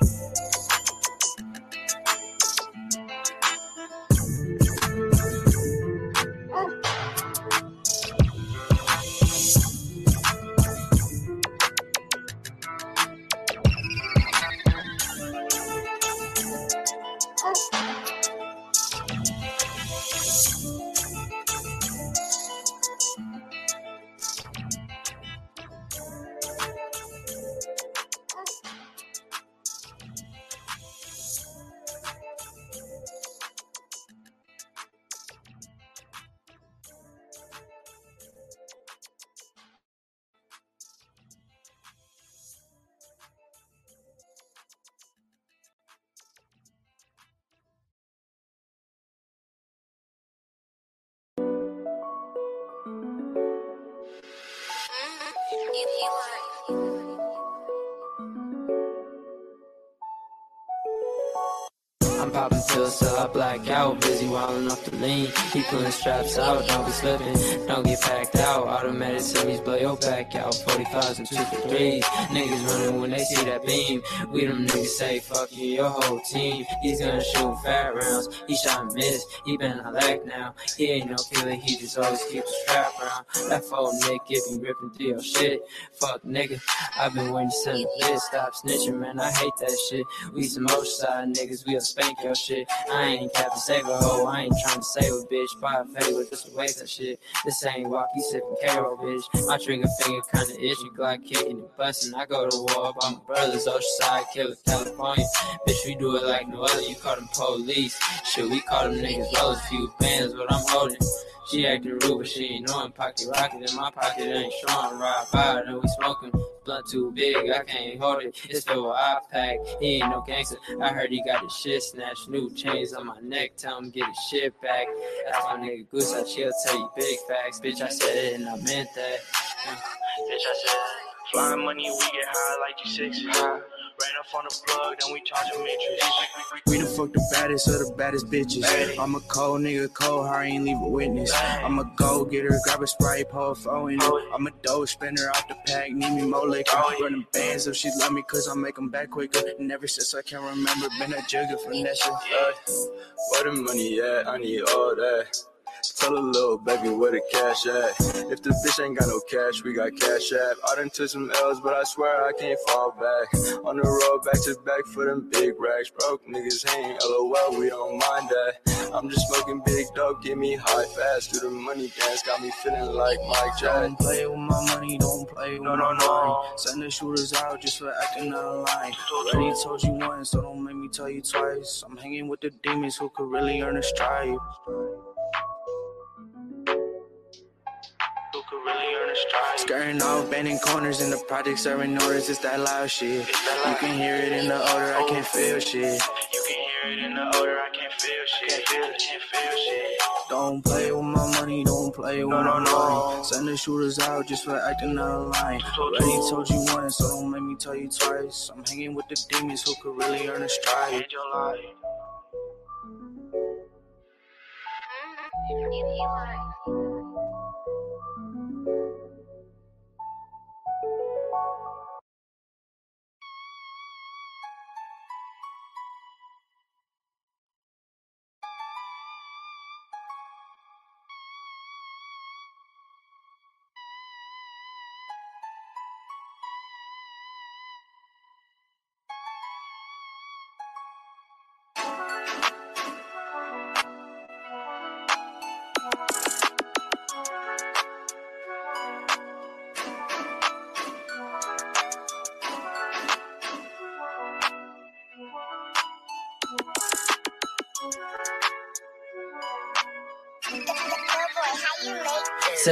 Popping till I black out. Busy wildin' off the lean. He pulling straps out. Don't be slipping. Don't get packed out. Automatic semis blow your back out. 45s and 2 for 3s. Niggas running when they see that beam. We them niggas say fuck you, your whole team. He's gonna shoot fat rounds. He shot and miss. He been a lack now. He ain't no killer. He just always keep the strap around. That phone nigga you ripping through your shit. Fuck nigga. I've been waiting send a list. Stop snitching, man. I hate that shit. We some Oceanside niggas. We'll spank your shit. I ain't cap to save a hoe. I ain't trying to save a bitch. Buy a with just a waste of shit. This ain't walkie sipping Caro, bitch. My trigger finger kinda itchy. Glock kicking and busting. I go to war by my brothers. Oceanside killer, California. Bitch, we do it like no other. You call them police. Shit, we call them niggas lows. Few bands, but I'm holding. She acting rude, but she ain't knowing. Pocket rocket in my pocket, ain't showing. Ride by, then we smoking. Blunt too big, I can't hold it. It's with I pack. He ain't no gangster. I heard he got his shit snatched. New chains on my neck. Tell him get his shit back. That's my nigga Goose. I chill, tell you big facts. Bitch, I said it and I meant that. Bitch, I said, flying money, we get high like you six. High. Ran up on the plug, then we charge a matrix. We done fuck the baddest of the baddest bitches. I'm a cold nigga, cold, I ain't leave a witness. I'm a go getter, grab a sprite, pour a foe in it. I'm a dough spinner out the pack, need me more liquor. Running bands if she love me, cause I make them back quicker. And ever since I can remember, been a jigger finesse. Where the money at? I need all that. Tell a little baby where the cash at. If the bitch ain't got no cash, we got cash app. I done took some L's, but I swear I can't fall back. On the road, back to back for them big racks. Broke niggas hang, lol, we don't mind that. I'm just smoking big dope, get me high fast. Do the money dance, got me feeling like Mike Jack. Don't play with my money, don't play with No, no, no. money. Send the shooters out just for acting out of line. Already told you once, so don't make me tell you twice. I'm hanging with the demons who could really earn a stripe. Skirting off, bending corners in the project, serving orders. It's that loud shit. You can hear it in the odor, I can't feel shit. You can hear it in the odor, I can't feel shit. Can't feel shit. Don't play with my money, don't play with No, no, my no. money. Send the shooters out just for acting out of line. Already told you once, so don't make me tell you twice. I'm hanging with the demons who could really earn a stripe. Change your life.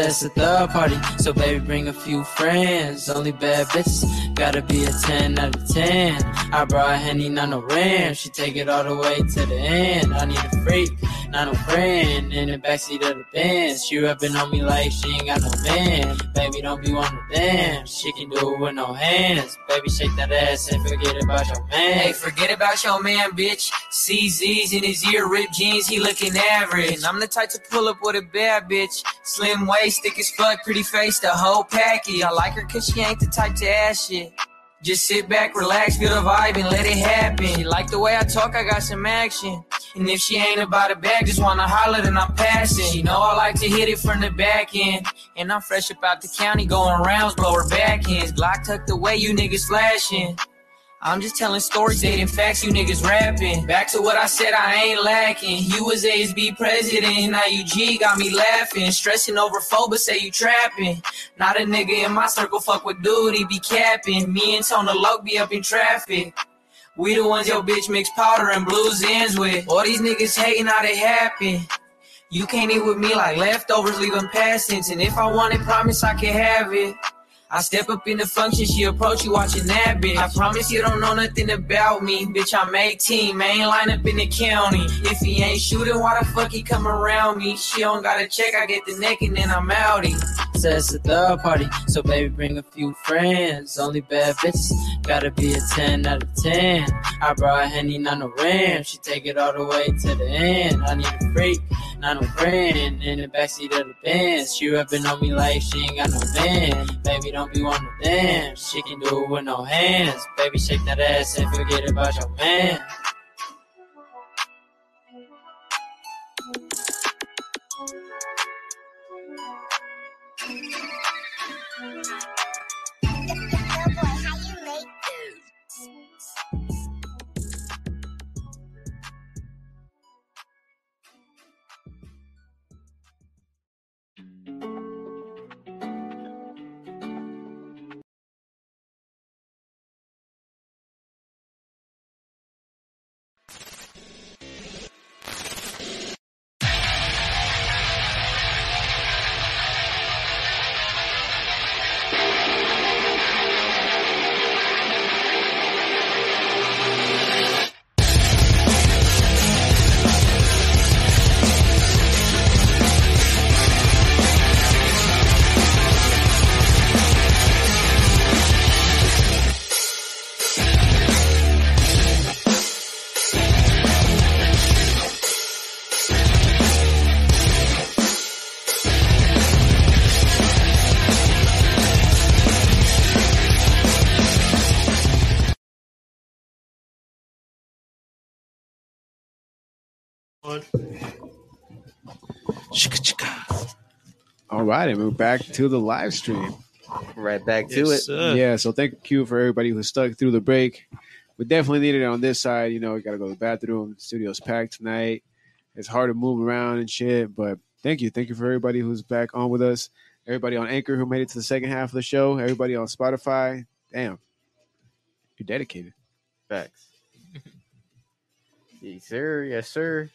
Says a third party, so baby bring a few friends. Only bad bitches, gotta be a 10 out of 10. I brought Henny, not no ram. She take it all the way to the end. I need a freak, not no friend. In the backseat of the Benz, she rubbing on me like she ain't got no man. Baby, don't be one of them. She can do it with no hands. Baby, shake that ass and forget about your man. Hey, forget about your man, bitch. CZ's in his ear, ripped jeans, he looking average. I'm the type to pull up with a bad bitch. Slim waist, thick as fuck, pretty face, the whole package. I like her cause she ain't the type to ass shit. Just sit back, relax, feel the vibe, and let it happen. She like the way I talk, I got some action. And if she ain't about a bag, just wanna holler, then I'm passing. She know I like to hit it from the back end. And I'm fresh up out the county, going rounds, blow her back ends. Glock tucked away, you niggas flashing. I'm just telling stories, dating facts, you niggas rapping. Back to what I said, I ain't lacking. You was ASB president, now you G, got me laughing. Stressing over phobia, say you trapping. Not a nigga in my circle, fuck with dude, he be capping. Me and Tona Loke be up in traffic. We the ones your bitch mix powder and blues ends with. All these niggas hating how they happen. You can't eat with me like leftovers, leaving past tense. And if I want it, promise I can have it. I step up in the function, she approach you watching that bitch. I promise you don't know nothing about me. Bitch, I'm 18, main line up in the county. If he ain't shooting, why the fuck he come around me? She don't got to check, I get the neck and then I'm outie. says a third party. So baby, bring a few friends. Only bad bitches gotta be a ten out of ten. I brought Henny, not no ram. She take it all the way to the end. I need a freak, not no friend. In the backseat of the Benz, she rubbing on me like she ain't got no man. Baby, don't be one of them. She can do it with no hands. Baby, shake that ass and forget about your man. All right, and we're back to the live stream. Right back to Yes, it. sir. Yeah, so thank you for everybody who stuck through the break. We definitely needed it on this side. You know, we got to go to the bathroom. The studio's packed tonight. It's hard to move around and shit, but thank you. Thank you for everybody who's back on with us. Everybody on Anchor who made it to the second half of the show. Everybody on Spotify. Damn. You're dedicated. Facts. yes, sir. Yes, sir.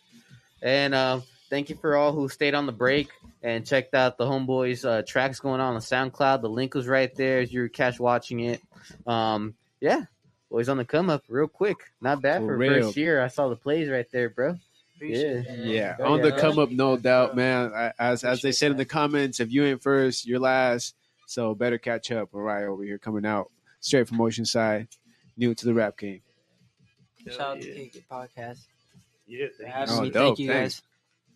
And um, thank you for all who stayed on the break and checked out the Homeboys uh, tracks going on on SoundCloud. The link was right there as you were catch watching it. Um, yeah, boys on the come up real quick. Not bad For for, real. first year. I saw the plays right there, bro. Yeah. Yeah, Oh, on the come up, no doubt, man. I- As as they said in the comments, if you ain't first, you're last. So better catch up. All right, over here coming out straight from Oceanside, new to the rap game. Shout out to Kick It Podcast. Yeah, for thank having Oh, me. dope. Thank you Thanks. guys.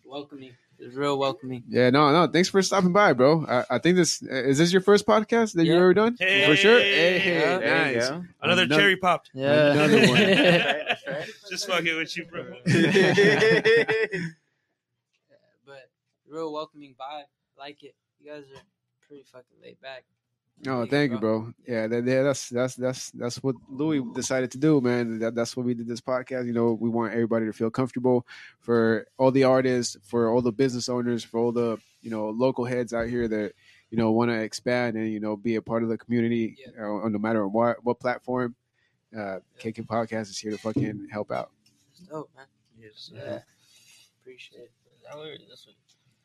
Welcoming. It's real welcoming. Yeah, no, no. Thanks for stopping by, bro. I, I think this is this your first podcast that Yeah. you've ever done Hey, for sure. Hey, Yeah. There nice. go. Another, Another- cherry popped. Yeah. Another one. That's right. Just fucking with you, bro. but real welcoming vibe. Like it. You guys are pretty fucking laid back. Oh, thank you, bro. Yeah, that, yeah, that's that's that's that's what Louis decided to do, man. That, that's what we did this podcast. You know, we want everybody to feel comfortable for all the artists, for all the business owners, for all the you know local heads out here that you know want to expand and you know be a part of the community, uh, no matter what what platform. Uh, KK Podcast is here to fucking help out. It's dope, man. Yes. Yeah. Appreciate it.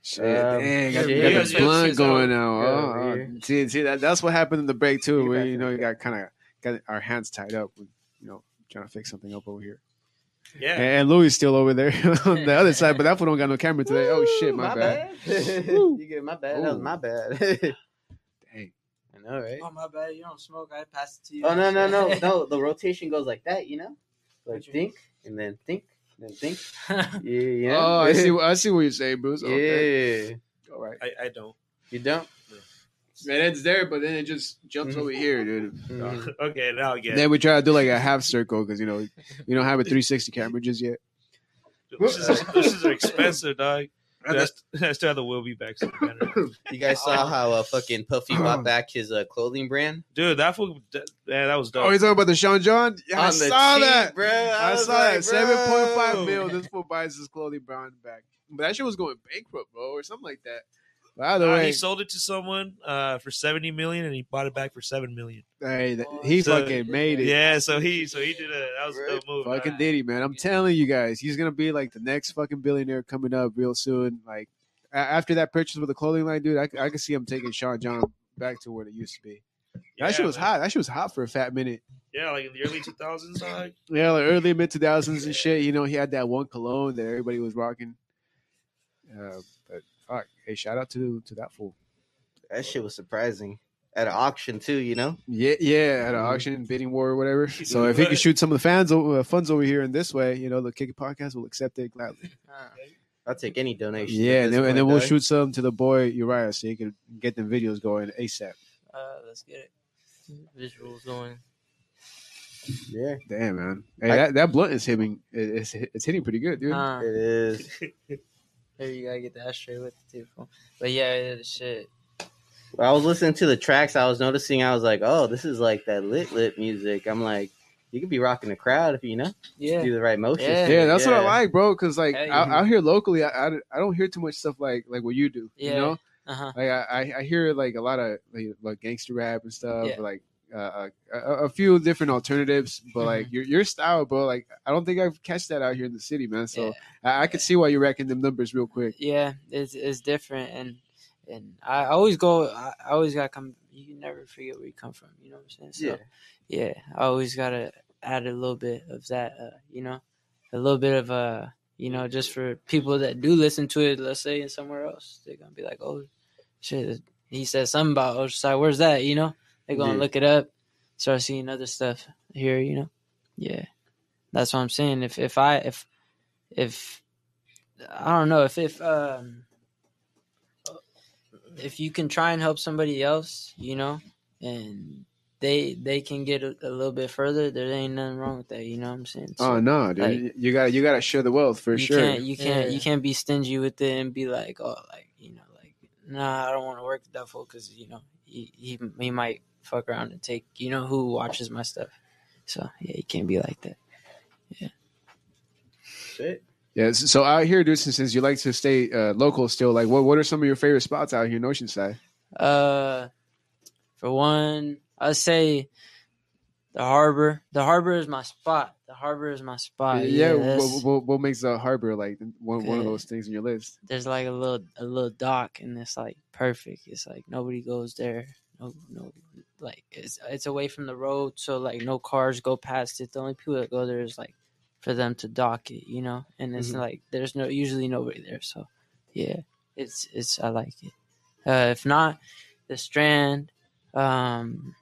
Shit, Um, dang, got, yeah, got the yeah, blunt going now. Oh, oh. see, see that that's what happened in the break too. Get We, you know, the you got kind of got our hands tied up. With, you know, trying to fix something up over here. Yeah. And Louis still over there on the other side, but that one don't got no camera today. Oh shit, my, bad. you get my bad. That was my bad. Dang. I know, right? Oh my bad. You don't smoke. I pass it to you. Oh no no no no! The rotation goes like that, you know, like think and then think and then think. Yeah, you know? Oh, I see. I see what you're saying, Bruce. Okay. Yeah, All right. I, I don't. you don't. Man, it's there, but then it just jumps over here, dude. Mhm. Okay, now I get. Then we try to do like a half circle because you know we don't have a 360 camera just yet. This is, this is expensive, dog. That's, that's the will be back. So. You guys saw how uh, fucking Puffy bought back his uh, clothing brand Dude, that fool, that, yeah, that was dope. Oh, you talking about the Sean John? Yeah, I On the saw cheap, that, bro. I, was saw like, that. Seven point five mil. This fool buys his clothing brand back, but that shit was going bankrupt, bro, or something like that. By the Uh, way, he sold it to someone uh, for seventy million, and he bought it back for seven million. hey, that, he So- fucking made it. Yeah, so he so he did a that was a dope move. Fucking did he, man. I'm telling you guys, he's gonna be like the next fucking billionaire coming up real soon. Like after that purchase with the clothing line, dude, I, I can see him taking Sean John back to where it used to be. Yeah, that shit was man. hot. That shit was hot for a fat minute. Yeah, like in the early two thousands, dog. Yeah, like early mid 2000s and shit. You know, he had that one cologne that everybody was rocking. Uh, but fuck, hey, shout out to to that fool. That shit was surprising. At an auction too, you know. Yeah, yeah, at an Mhm. auction, bidding war, or whatever. So if he can shoot some of the fans o- uh, funds over here in this way, you know, the Kick It podcast will accept it gladly. I'll take any donation. Yeah, and then, and then we'll dog. shoot some to the boy Uriah so he can get the videos going ASAP. Uh, let's get it. Visuals going. Yeah, Damn, man. Hey, I- that, that blunt is hitting. It's it's hitting pretty good, dude. Uh, it is. there you gotta get the ashtray with it too. fool. But yeah, it- shit. I was listening to the tracks. I was noticing. I was like, "Oh, this is like that lit lit music." I'm like, you could be rocking the crowd if you know Yeah. do the right motion. Yeah. yeah, that's what I like, bro. Because like Hey. out, out here locally, I, I, I don't hear too much stuff like like what you do. Yeah. You know, Uh huh. like I, I- I hear like a lot of like, like gangster rap and stuff, Yeah. like uh, a, a few different alternatives. But Mm-hmm. like your your style, bro, like I don't think I've catch that out here in the city, man. So I, I could see why you're racking them numbers real quick. Yeah, it's it's different, and and I always go. I, I always gotta come. You never forget where you come from. You know what I'm saying? So, yeah. I always gotta add a little bit of that. Uh, you know, a little bit of uh, you know, just for people that do listen to it. Let's say in somewhere else, they're gonna be like, oh, shit. He said something about Oceanside. Where's that? You know, they're gonna Yeah. look it up, start seeing other stuff here. You know, yeah. That's what I'm saying. If if I if if I don't know if if um if you can try and help somebody else, you know, and they they can get a, a little bit further, there ain't nothing wrong with that. You know what I'm saying? oh no, dude, like, you got to you got to share the wealth for you sure. can't you can't Yeah. you can't be stingy with it and be like, oh, like you know, like nah, I don't want to work with that fool because you know he, he he might fuck around and take you know who watches my stuff. So yeah, you can't be like that. Shit. Yeah, so out here, dude, since, since you like to stay uh, local still, like what what are some of your favorite spots out here in Oceanside? Uh, for one, I'd say the harbor. The harbor is my spot. The harbor is my spot. yeah, Yeah, what, what, what makes the harbor like one, one of those things in your list? there's like a little a little dock, and it's like perfect. It's like nobody goes there. No, no, like it's it's away from the road, so like no cars go past it. The only people that go there is like for them to dock it, you know. And it's Mhm. like there's no usually nobody there, so yeah, it's it's I like it. Uh, if not, the Strand. Um,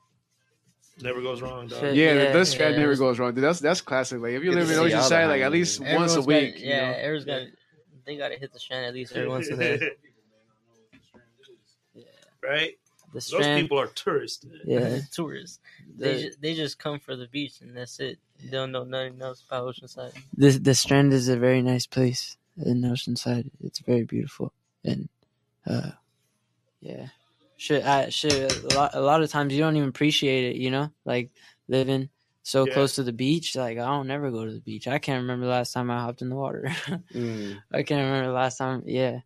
Never goes wrong, dog. Yeah, yeah, the strand yeah. never goes wrong, dude. That's that's classic. Like if you live to in Oceanside, like at highways. least once a week, Got, you yeah, know? everyone's got. They got to hit the strand at least every once in a while. right? The Those people are tourists. yeah, Tourists. They the, just, they just come for the beach and that's it. They don't know nothing else about Oceanside. the the Strand is a very nice place in Oceanside. It's very beautiful, and uh, yeah, shit, I shit. A lot, a lot of times you don't even appreciate it. You know, like living so Yeah. close to the beach. Like I don't never go to the beach. I can't remember the last time I hopped in the water. Mm. I can't remember the last time. Yeah,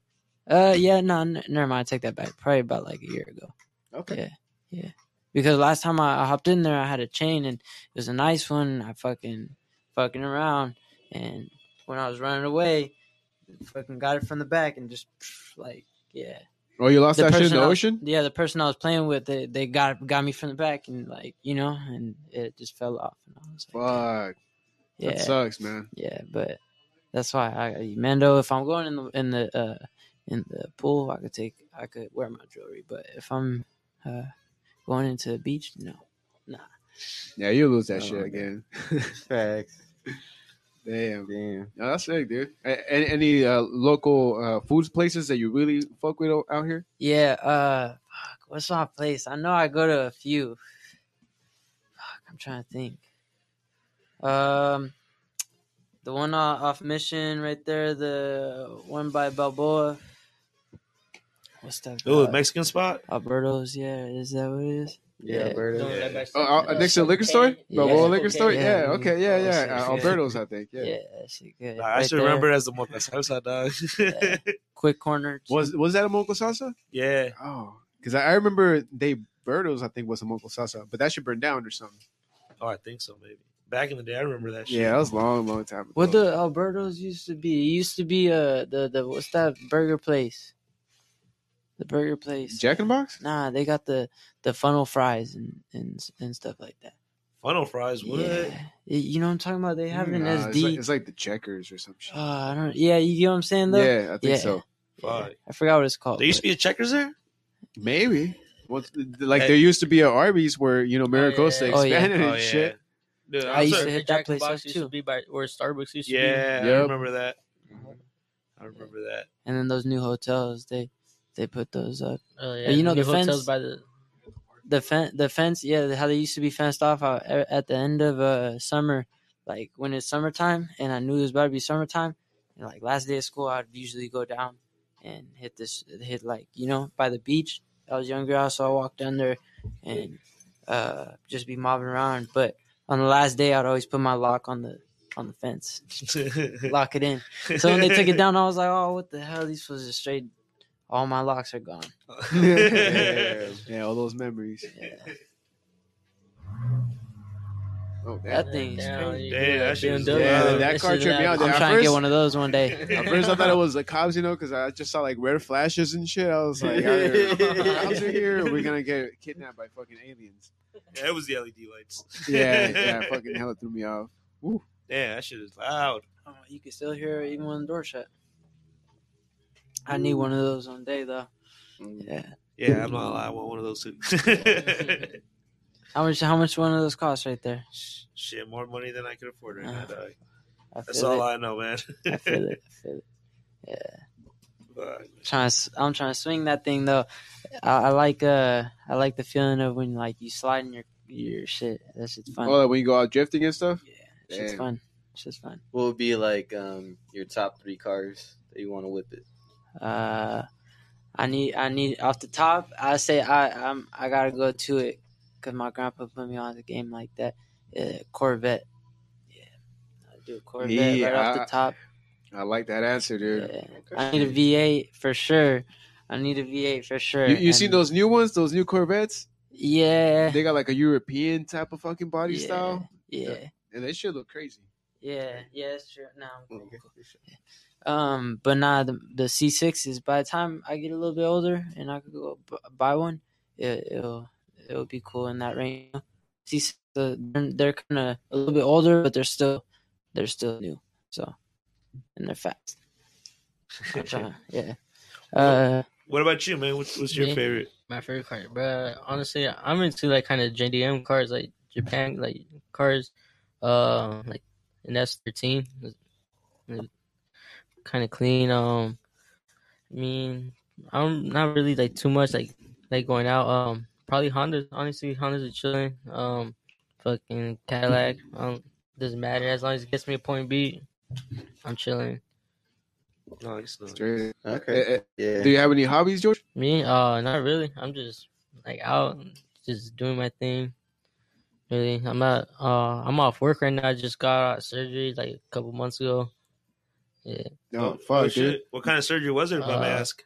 uh, yeah, no, n- never mind. I take that back. Probably about like a year ago. Okay. Yeah, yeah. Because last time I, I hopped in there, I had a chain and it was a nice one. I fucking fucking around, and when I was running away, fucking got it from the back and just like yeah. Oh, you lost that shit in the I ocean? yeah, the person I was playing with, they, they got got me from the back and like you know, and it just fell off. And I was like, Fuck, yeah, that sucks, man. yeah, but that's why I Mando. If I'm going in the in the uh, in the pool, I could take I could wear my jewelry. But if I'm uh, going into the beach, no, nah. Yeah, you lose that Oh, shit again. Facts. Damn. Damn. No, that's sick, dude. A- Any, any uh, local uh, food places that you really fuck with out here? Yeah, uh, fuck, what's my place? I know I go to a few. Fuck, I'm trying to think. Um, the one off Mission right there, the one by Balboa. What's that? Oh, called? Mexican spot. Alberto's. Yeah, is that what it is? Yeah, Alberto. Oh, uh, next to the liquor store? Yeah. Balboa liquor store? Yeah. Yeah, okay, yeah, yeah. Uh. Alberto's, I think. Yeah. Yeah, that good. Nah, I Right should there. remember it as the Mocha Salsa, dog. Yeah. Quick corner. Was was that a moco salsa? yeah. Oh, because I, I remember they Berto's, I think, was a moco salsa, but that should burn down or something. Oh, I think so, maybe. Back in the day, I remember that shit. Yeah, that was a long, long time ago. What the Alberto's used to be? It used to be uh the the what's that burger place? The burger place. Jack in the Box? Nah, they got the the funnel fries and and and stuff like that. Funnel fries, what? Yeah, you know what I'm talking about. They have it in Nah, SD. It's like, it's like the checkers or some shit. Uh, I don't. Yeah, you get what I'm saying though. yeah, I think yeah. so. Fuck. I forgot what it's called. There used to be a checkers there? Maybe. Once, like Hey. there used to be a Arby's where you know Maricosta Oh, yeah. expanded Oh, and yeah. shit. Dude, I used to hit that place Box up used too. to be by where Starbucks used to be. Yeah, I Yep. remember that. I remember that. And then those new hotels, they they put those up. Oh, you know the fence- by the The fence, the fence, yeah, how they used to be fenced off out at the end of uh summer, like when it's summertime, and I knew it was about to be summertime. And like last day of school, I'd usually go down and hit this, hit like you know by the beach. I was younger, so I walked down there and uh just be mobbing around. But on the last day, I'd always put my lock on the on the fence, lock it in. So when they took it down, I was like, oh, what the hell? These was just straight. All my locks are gone. yeah, yeah, all those memories. Yeah. Oh, That that thing's Damn, crazy. you Damn, that shit is- Yeah, that That car tripped me out. I'm At trying to get one of those one day. At first, I thought it was the cops, you know, because I just saw like red flashes and shit. I was like, either cops are here, or we're gonna get kidnapped by fucking aliens. Yeah, it was the LED lights. Yeah, yeah, fucking hell, it threw me off. Damn, that shit is loud. Oh, you can still hear it even when the door shut. I need one of those one day though. Yeah. Yeah, I'm not gonna lie. I want one of those too. How much? How much one of those costs right there? shit, more money than I could afford right now, Uh, dog. That's all it. I know, man. I feel it. I feel it. Yeah. Fuck. Trying to, I'm trying to swing that thing though. I, I like uh I like the feeling of when like you slide in your your shit. That shit's fun. Oh, like when you go out drifting and stuff. Yeah. Shit's damn. fun. Shit's fun. What would be like um your top three cars that you want to whip it? Uh, I need I need off the top. I say I I'm I gotta go to it because my grandpa put me on the game like that. Uh, Corvette. Yeah, I do a Corvette right off the top. I like that answer, dude. Yeah. I need a V8 for sure. I need a V8 for sure. You, you seen those new ones? Those new Corvettes? Yeah. They got like a European type of fucking body Yeah. style, Yeah. and they should look crazy. Yeah, yeah, that's true. No, I'm cool, cool. Um, but nah, the the C6s. By the time I get a little bit older and I could go b- buy one, it, it'll it'll be cool in that range. C6, uh, they're, they're kind of a little bit older, but they're still they're still new. So, and they're fast. Trying, yeah. Uh, What about you, man? What's, what's your Me? favorite? My favorite car, bro. Honestly, I'm into like kind of JDM cars, like Japan, like cars, uh, like an S13, kind of clean. Um, I mean, I'm not really like too much like like going out. Um, probably Honda. Honestly, Hondas are chilling. Um, fucking Cadillac. Um, doesn't matter as long as it gets me a point B. I'm chilling. Nice, nice. Straight. Okay. Eh, eh, Yeah. Do you have any hobbies, George? Me? Uh, not really. I'm just like out, just doing my thing. Really, I'm not. Uh, I'm off work right now. I just got out of surgery like a couple months ago. Yeah. No, fuck, Oh, dude. shit. What kind of surgery was it, if I may Uh, ask?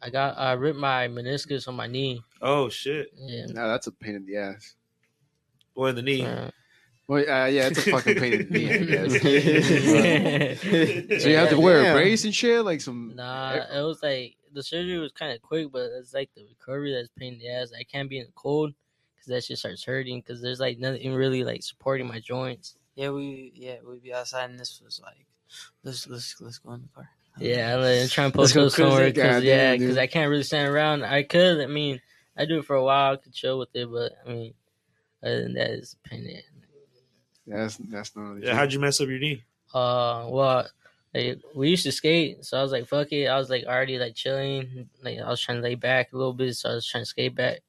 I got. I ripped my meniscus on my knee. Oh, shit. Yeah. No, that's a pain in the ass. Boy in the knee. Uh, Well, uh, yeah, it's a fucking pain in the knee. I guess. So you have to wear a damn. brace and shit, like some. Nah, it was like the surgery was kind of quick, but it's like the recovery that's pain in the ass. I can't be in the cold because that shit starts hurting because there's like nothing really like supporting my joints. yeah, we yeah we'd be outside and this was like, let's let's let's go in the car. Yeah, I'm like, trying to Let's post go those somewhere because Goddamn, yeah, because I can't really stand around. I could, I mean, I do it for a while. I could chill with it, but I mean, other than that, it's a pain. in the. That's that's not. Yeah, how'd you mess up your knee? Uh, well, like, we used to skate, so I was like, fuck it. I was like already like chilling, like I was trying to lay back a little bit, so I was trying to skate back,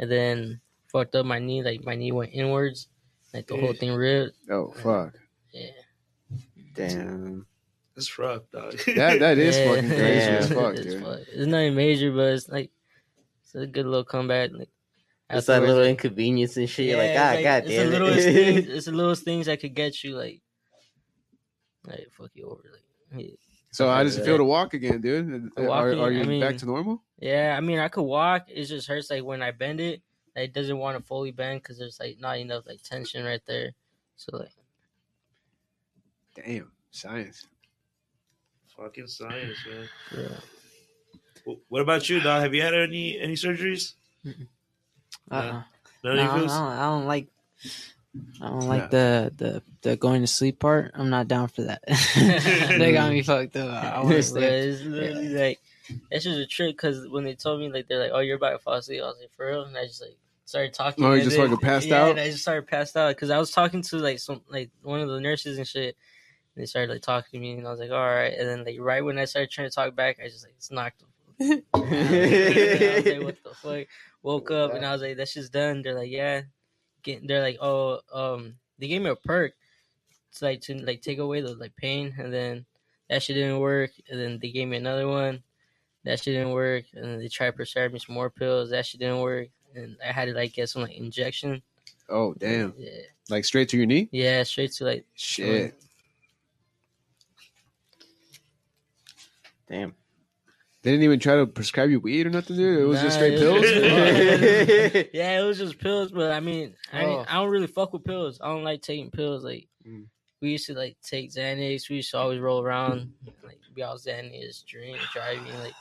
and then fucked up my knee. Like my knee went inwards, like the whole thing ripped. Oh fuck. Yeah, Damn. That's rough, dog. That that is Yeah. fucking crazy as Yeah. fuck, it's, dude. fuck. it's nothing major, but it's like it's a good little comeback. Like It's that little inconvenience and shit. You're like, it's God, like- God it's damn the it. littlest things. It's the littlest things that could get you like, like fuck you over. Like, yeah. So how does it feel to walk again, dude? And- To Are, are you I mean- back to normal? Yeah, I mean, I could walk. It just hurts like when I bend it. Like, it doesn't want to fully bend because there's like not enough like tension right there. So like, Damn, science. Fucking science, man. yeah. Wh- What about you, dog? Have you had any any surgeries? Uh-uh. None No, of I, don't. I don't- like. I don't like Yeah. the, the the going to sleep part. I'm not down for that. they got me fucked up. I want to sleep. it's literally like that's just a trick because when they told me like they're like, oh, you're about to fall asleep, I was like, for real, and I just like started talking. Oh, you just then- fucking passed yeah, out? And I just started passed out because I was talking to like some like one of the nurses and shit. And they started like talking to me, and I was like, all right. And then like right when I started trying to talk back, I just like it's knocked. them. I was like, what the fuck? Woke up and I was like, that shit's done. They're like, yeah. Get, they're like, oh, um, they gave me a perk to like to like take away the like pain, and then that shit didn't work. And then they gave me another one, that shit didn't work. And then they tried prescribing me some more pills, that shit didn't work. And I had to like get some like injection. Oh damn! Yeah, Like straight to your knee? yeah, straight to like Shit. Damn. They didn't even try to prescribe you weed or nothing, dude. It was just straight pills. was- yeah, it was just pills. But I mean, I Oh. I don't really fuck with pills. I don't like taking pills. Like Mm. we used to like take Xanax. We used to always roll around like be all Xanax, drink, driving. Like,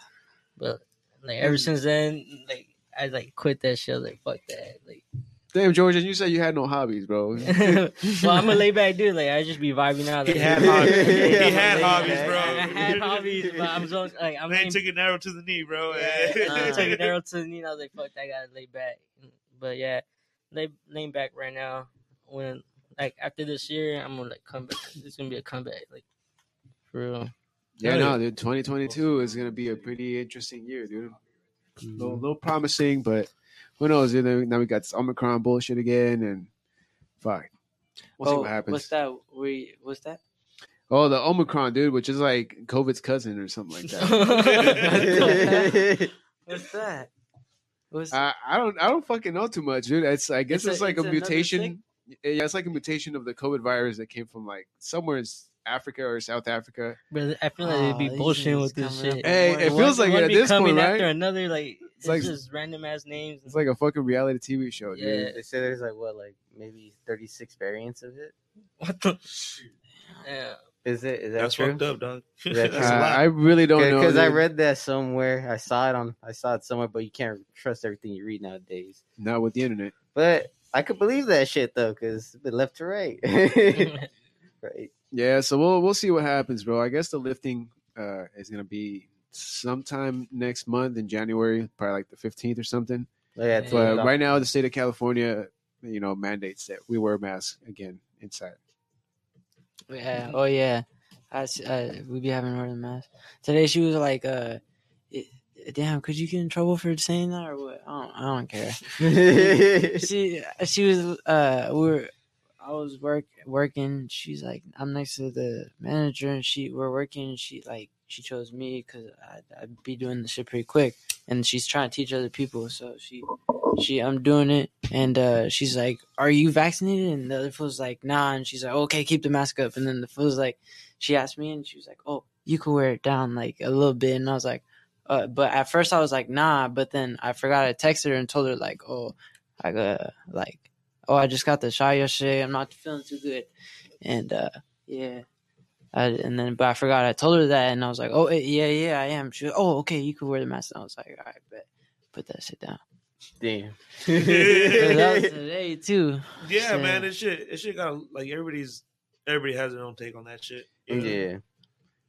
but like ever since then, like I like quit that shit. Like fuck that. Like, Damn, George, and you said you had no hobbies, bro. well, I'm a laid back dude. Like I just be vibing out. He had hobbies. Yeah, He I'm had hobbies, bro. I had hobbies, but I'm so like I'm Man laid- took an arrow to the knee, bro. I uh, took an arrow to the knee. And I was like, "Fuck, I gotta lay back." But yeah, lay laying back right now. When like after this year, I'm gonna like come back. It's gonna be a comeback, like for real. Yeah, no, dude. 2022 is gonna be a pretty interesting year, dude. A little, little promising, but who knows? You know, now we got this Omicron bullshit again, and fuck. We'll see Oh, what happens. What's that? We what's that? Oh, the Omicron, dude, which is like COVID's cousin or something like that. What's that? What's I, I don't, I don't fucking know too much, dude. It's, I guess It's a- like it's a another mutation. Yeah, it's like a mutation of the COVID virus that came from like somewhere in Africa or South Africa. But I feel like they'd be Oh, bullshitting with this shit. Hey, one- it One- feels like one it at this coming point, after another. Like it's, like- just random ass names. It's like a fucking reality TV show, dude. Yeah. They say there's like what, like maybe 36 variants of it. what the? Shit? Yeah. Is it? Is that That's true? fucked up, dog. Is that Uh, That's a lot. I really don't know Because I read that somewhere. I saw it on. I saw it somewhere, but you can't trust everything you read nowadays. Not with the internet. But I could believe that shit though, because the left to right, right. Yeah, so we'll we'll see what happens, bro. I guess the lifting uh, is gonna be sometime next month in January, probably like the fifteenth or something. Oh, yeah, But right now, the state of California, you know, mandates that we wear masks again inside. Yeah. Oh yeah. I, uh, we be having her in the mask. Today she was like, uh, it, damn, could you get in trouble for saying that or what? I don't, I don't care. she she was uh we were I was work working. She's like I'm next to the manager and she we're working. She like she chose me because I'd, I'd be doing the shit pretty quick and she's trying to teach other people. So she she I'm doing it and uh she's like Are you vaccinated? And the other fool's like Nah. And she's like Okay, keep the mask up. And then the fool's like she asked me and she was like Oh you can wear it down like a little bit. And I was like. Uh, but at first I was like, nah. But then I forgot I text her and told her like, oh, I got like, oh, I just got the shot yesterday. I'm not feeling too good, and uh, yeah. I, and then, but I forgot. I told her that, and I was like, "Oh, eh, yeah, yeah, I am." She was, "Oh, okay, you can wear the mask." And I was like, "All right, but put that shit down." Damn. But that was today too. Yeah, Shit. man, this shit, this shit got like everybody's, everybody has their own take on that shit. you know? Yeah.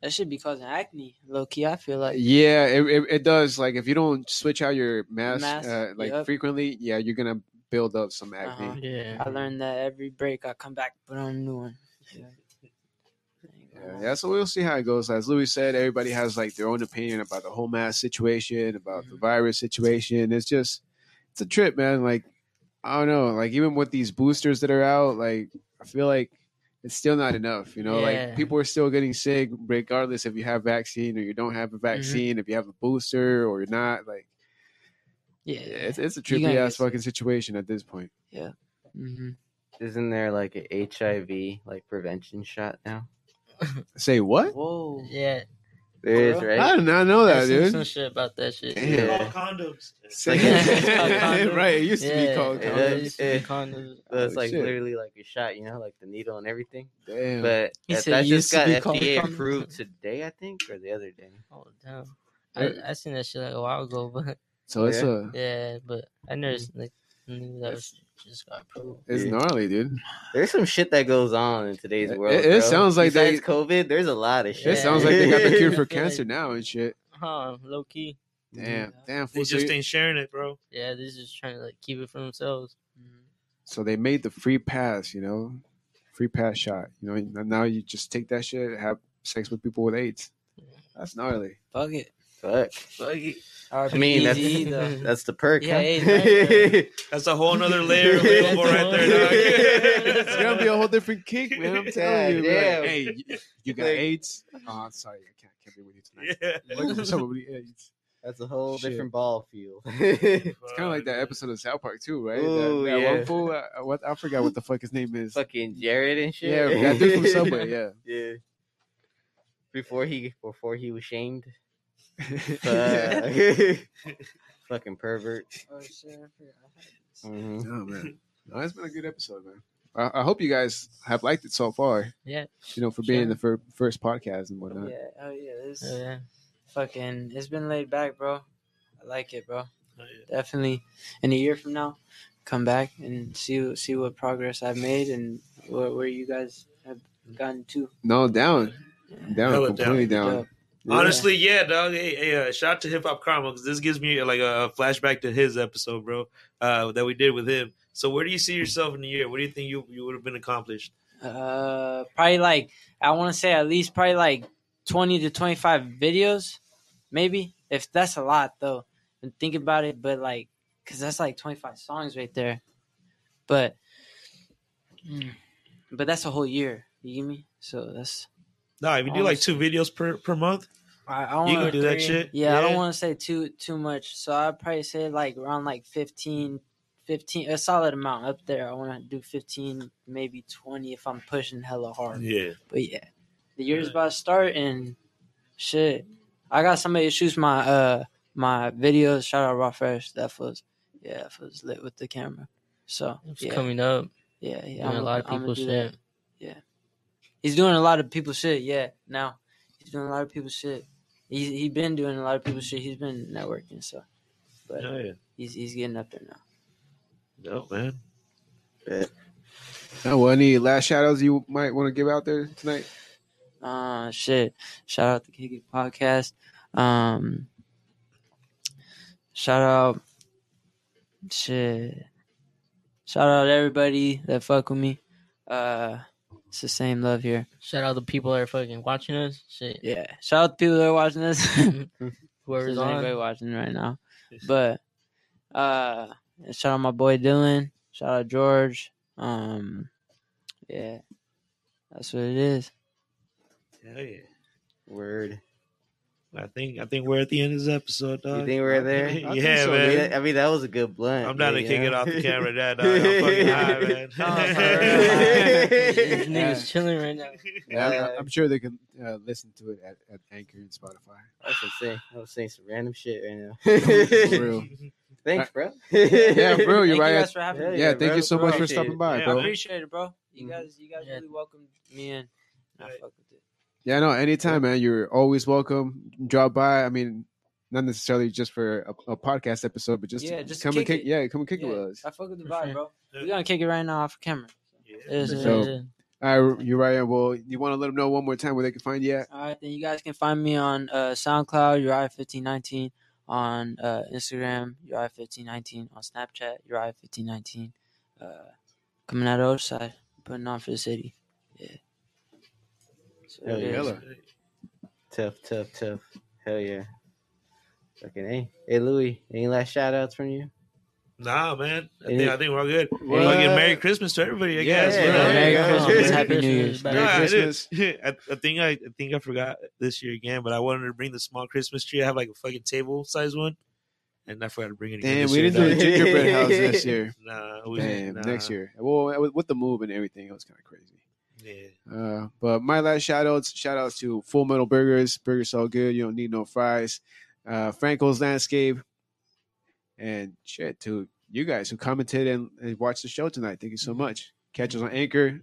That should be causing acne, low key. I feel like. Yeah, it, it, it does. Like if you don't switch out your mask, Mask, uh, like yep. frequently, yeah, you're gonna build up some acne. Uh-huh. Yeah. I learned that every break I come back, put on a new one. Yeah, yeah, so we'll see how it goes. As Louis said, everybody has like their own opinion about the whole mask situation, about the virus situation. It's just, it's a trip, man. Like, I don't know. Like, even with these boosters that are out, like, I feel like it's still not enough. You know, Yeah. like people are still getting sick, regardless if you have vaccine or you don't have a vaccine, if you have a booster or you're not. Like, Yeah, yeah, it's, it's a You trippy ass get fucking situation at this point. Yeah. hmm Isn't there like a HIV like prevention shot now? Say what? Whoa. Yeah. There is, right? I did not know I that, seen dude. some shit about that shit. Damn. They're Yeah. called condoms. Say- It's called condom. right, it used to Yeah, be called it it condoms. used to condoms. So it's Oh, like shit. literally like a shot, you know, like the needle and everything. Damn. But He that, said that just got FDA condom. approved today, I think, or the other day. Oh damn. I I seen that shit like a while ago, but so it's Yeah. a yeah, but I never mm. like knew that was just got approved. it's Yeah. gnarly, dude. There's some shit that goes on in today's It- world. it bro. sounds like Besides they- COVID, there's a lot of shit. It sounds like they got the cure for I like- cancer now and shit. huh? Low key. Damn, damn. They just ain't sharing it, bro. Yeah, they're just trying to like keep it for themselves. so they made the free pass, you know, free pass shot. You know, now you just take that shit, have sex with people with AIDS. That's gnarly. Fuck it. Fuck. Fuck it. I mean, that's, RBGZ, that's the perk. Yeah, huh? AIDS right. That's a whole nother layer available right there, dog. it's gonna be a whole different kick, man. I'm telling you. damn. Like, hey, you, you got Like- AIDS? Oh, I'm sorry, I can't, can't be with you tonight. Yeah. Looking for somebody AIDS. That's a whole Shit. different ball field. It's kind of like that episode of South Park too, right? Ooh, that, that yeah. one fool. Uh, what I forgot what the fuck his name is. Fucking Jared and shit. Yeah, that dude from Subway. Yeah. yeah. Before he before he was shamed. Fuck. Fucking pervert. Oh, shit, I forgot. Mhm. Oh man, no, it's been a good episode, man. I, I hope you guys have liked it so far. Yeah. You know, for being Sure. the fir- first podcast and whatnot. Yeah, oh yeah, this Oh, yeah. fucking it's been laid back, bro. I like it, bro. Oh, yeah. Definitely in a year from now, come back and see see what progress I've made and where, where you guys have gotten to. No, down, down, Hella completely down. Yeah. Honestly, yeah, dog. Hey, hey uh, shout out to Hip Hop Karma because this gives me like a flashback to his episode, bro, uh, that we did with him. So, where do you see yourself in a year? What do you think you you would have been accomplished? Uh, probably like I want to say at least probably like twenty to twenty five videos, maybe if that's a lot though. And think about it, but like, cause that's like twenty five songs right there. But, mm, but that's a whole year. You get me? So that's Nah, if you do like two videos per per month, I, I you wanna- can do that shit. Yeah, I don't want to say too too much. So I'd probably say like around like 15, 15 a solid amount up there. I want to do 15, maybe 20 if I'm pushing hella hard. Yeah. But yeah, the year's about to start and shit. I got somebody to shoot my uh my videos. Shout out Raw Fresh. That was yeah, that was lit with the camera. So It's yeah, coming up. yeah, yeah. Doing a lot of I'ma people's do that. shit. Yeah, he's doing a lot of people shit. Yeah, now he's doing a lot of people shit. He's he been doing a lot of people shit. He's been networking, so but Oh, yeah. he's he's getting up there now. No, man. Oh, well, any last shout outs you might want to give out there tonight? Uh shit. Shout out the Kick It podcast. Um shout out shit. Shout out everybody that fuck with me. Uh it's the same love here. Shout out the people that are fucking watching us. Shit. Yeah. Shout out the people that are watching this. Whoever's on. anybody watching right now. But uh shout out my boy Dylan. Shout out George. Um yeah. That's what it is. Hell yeah. Word. I think I think we're at the end of this episode, dog. You think we're there? yeah, I think so, man. dude. I mean, that was a good blunt. I'm down to yeah, kick it off the camera, that dog. I'm fucking high, man. These niggas chilling right now. Yeah, I'm- Uh, sure they can uh, listen to it at, at Anchor and Spotify. I was saying, I was saying some random shit right now. For real. Thanks, bro. Yeah, bro, you're Thank right. you guys for having yeah, me. thank bro. you so much for stopping it. by, Yeah, I bro. appreciate it, bro. You guys, you guys really welcomed me in. I fuck with it. Yeah, no, anytime, man. You're always welcome. Drop by. I mean, not necessarily just for a, a podcast episode, but just, Yeah, to just come and kick kick. it. Yeah, come and kick Yeah, it with us. I fuck with the vibe, sure. bro. We're gonna kick it right now off camera. It is, it So- is. Yeah. All right, you're right. Well, you want to let them know one more time where they can find you at? All right, then you guys can find me on uh, SoundCloud, Uriah1519, on uh, Instagram, Uriah1519, on Snapchat, Uriah1519. Uh, coming out of the other side, putting on for the city. Yeah. So Hell it yeah. is. Hella. Tough, tough, tough. Hell yeah. Fucking hey, hey Louis, any last shout outs from you? Nah, man. I think, I think we're all good. What? Fucking Merry Christmas to everybody, I Yeah, guess. yeah, yeah, Merry yeah. Christmas, Happy New Christmas, Year's. Merry Nah, I, Christmas. did. I, I think I, I think I forgot this year again, but I wanted to bring the small Christmas tree. I have like a fucking table size one, and I forgot to bring it. Again Damn, this we year, didn't do the gingerbread house this year. Nah, we Damn, nah. next year. Well, with- with the move and everything, it was kind of crazy. Yeah. Uh, but my last shout outs, shout outs to Full Metal Burgers. Burgers all good, you don't need no fries. Uh, Franco's Landscape, and shit to you guys who commented and, and watched the show tonight. Thank you so much. Catch us on Anchor,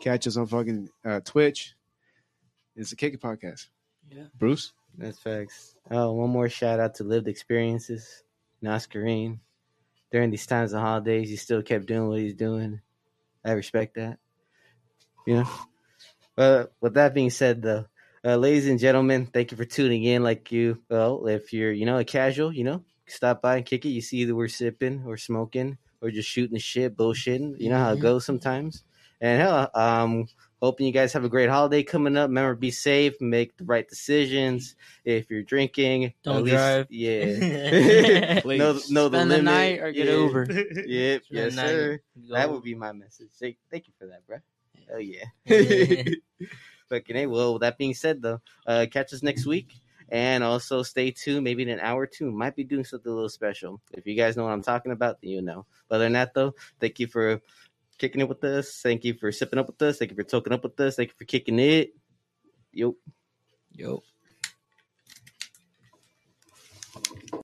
catch us on fucking uh, Twitch. It's the Kick It Podcast. Yeah. Bruce. That's facts. Oh, one more shout out to Lived Experiences, Nascarine. During these times of holidays, he still kept doing what he's doing. I respect that. You know. But with that being said, though, uh, ladies and gentlemen, thank you for tuning in. Like you, well, if you're you know a casual, you know, stop by and kick it. You see that we're sipping or smoking or just shooting the shit, bullshitting. You know how it Mhm. goes sometimes. And hell, um, hoping you guys have a great holiday coming up. Remember, be safe, make the right decisions. If you're drinking, Don't least- drive. Yeah, know, Please. know the Spend the night or get over. yeah. Uber. Yep, yes, sir. That would be my message. Thank you for that, bro. Oh yeah. Fucking hey. Well, with that being said, though, uh, catch us next week, and also stay tuned. Maybe in an hour or two, might be doing something a little special. If you guys know what I'm talking about, then you know. But other than that, though, thank you for kicking it with us. Thank you for sipping up with us. Thank you for toking up with us. Thank you for kicking it. Yo. Yo.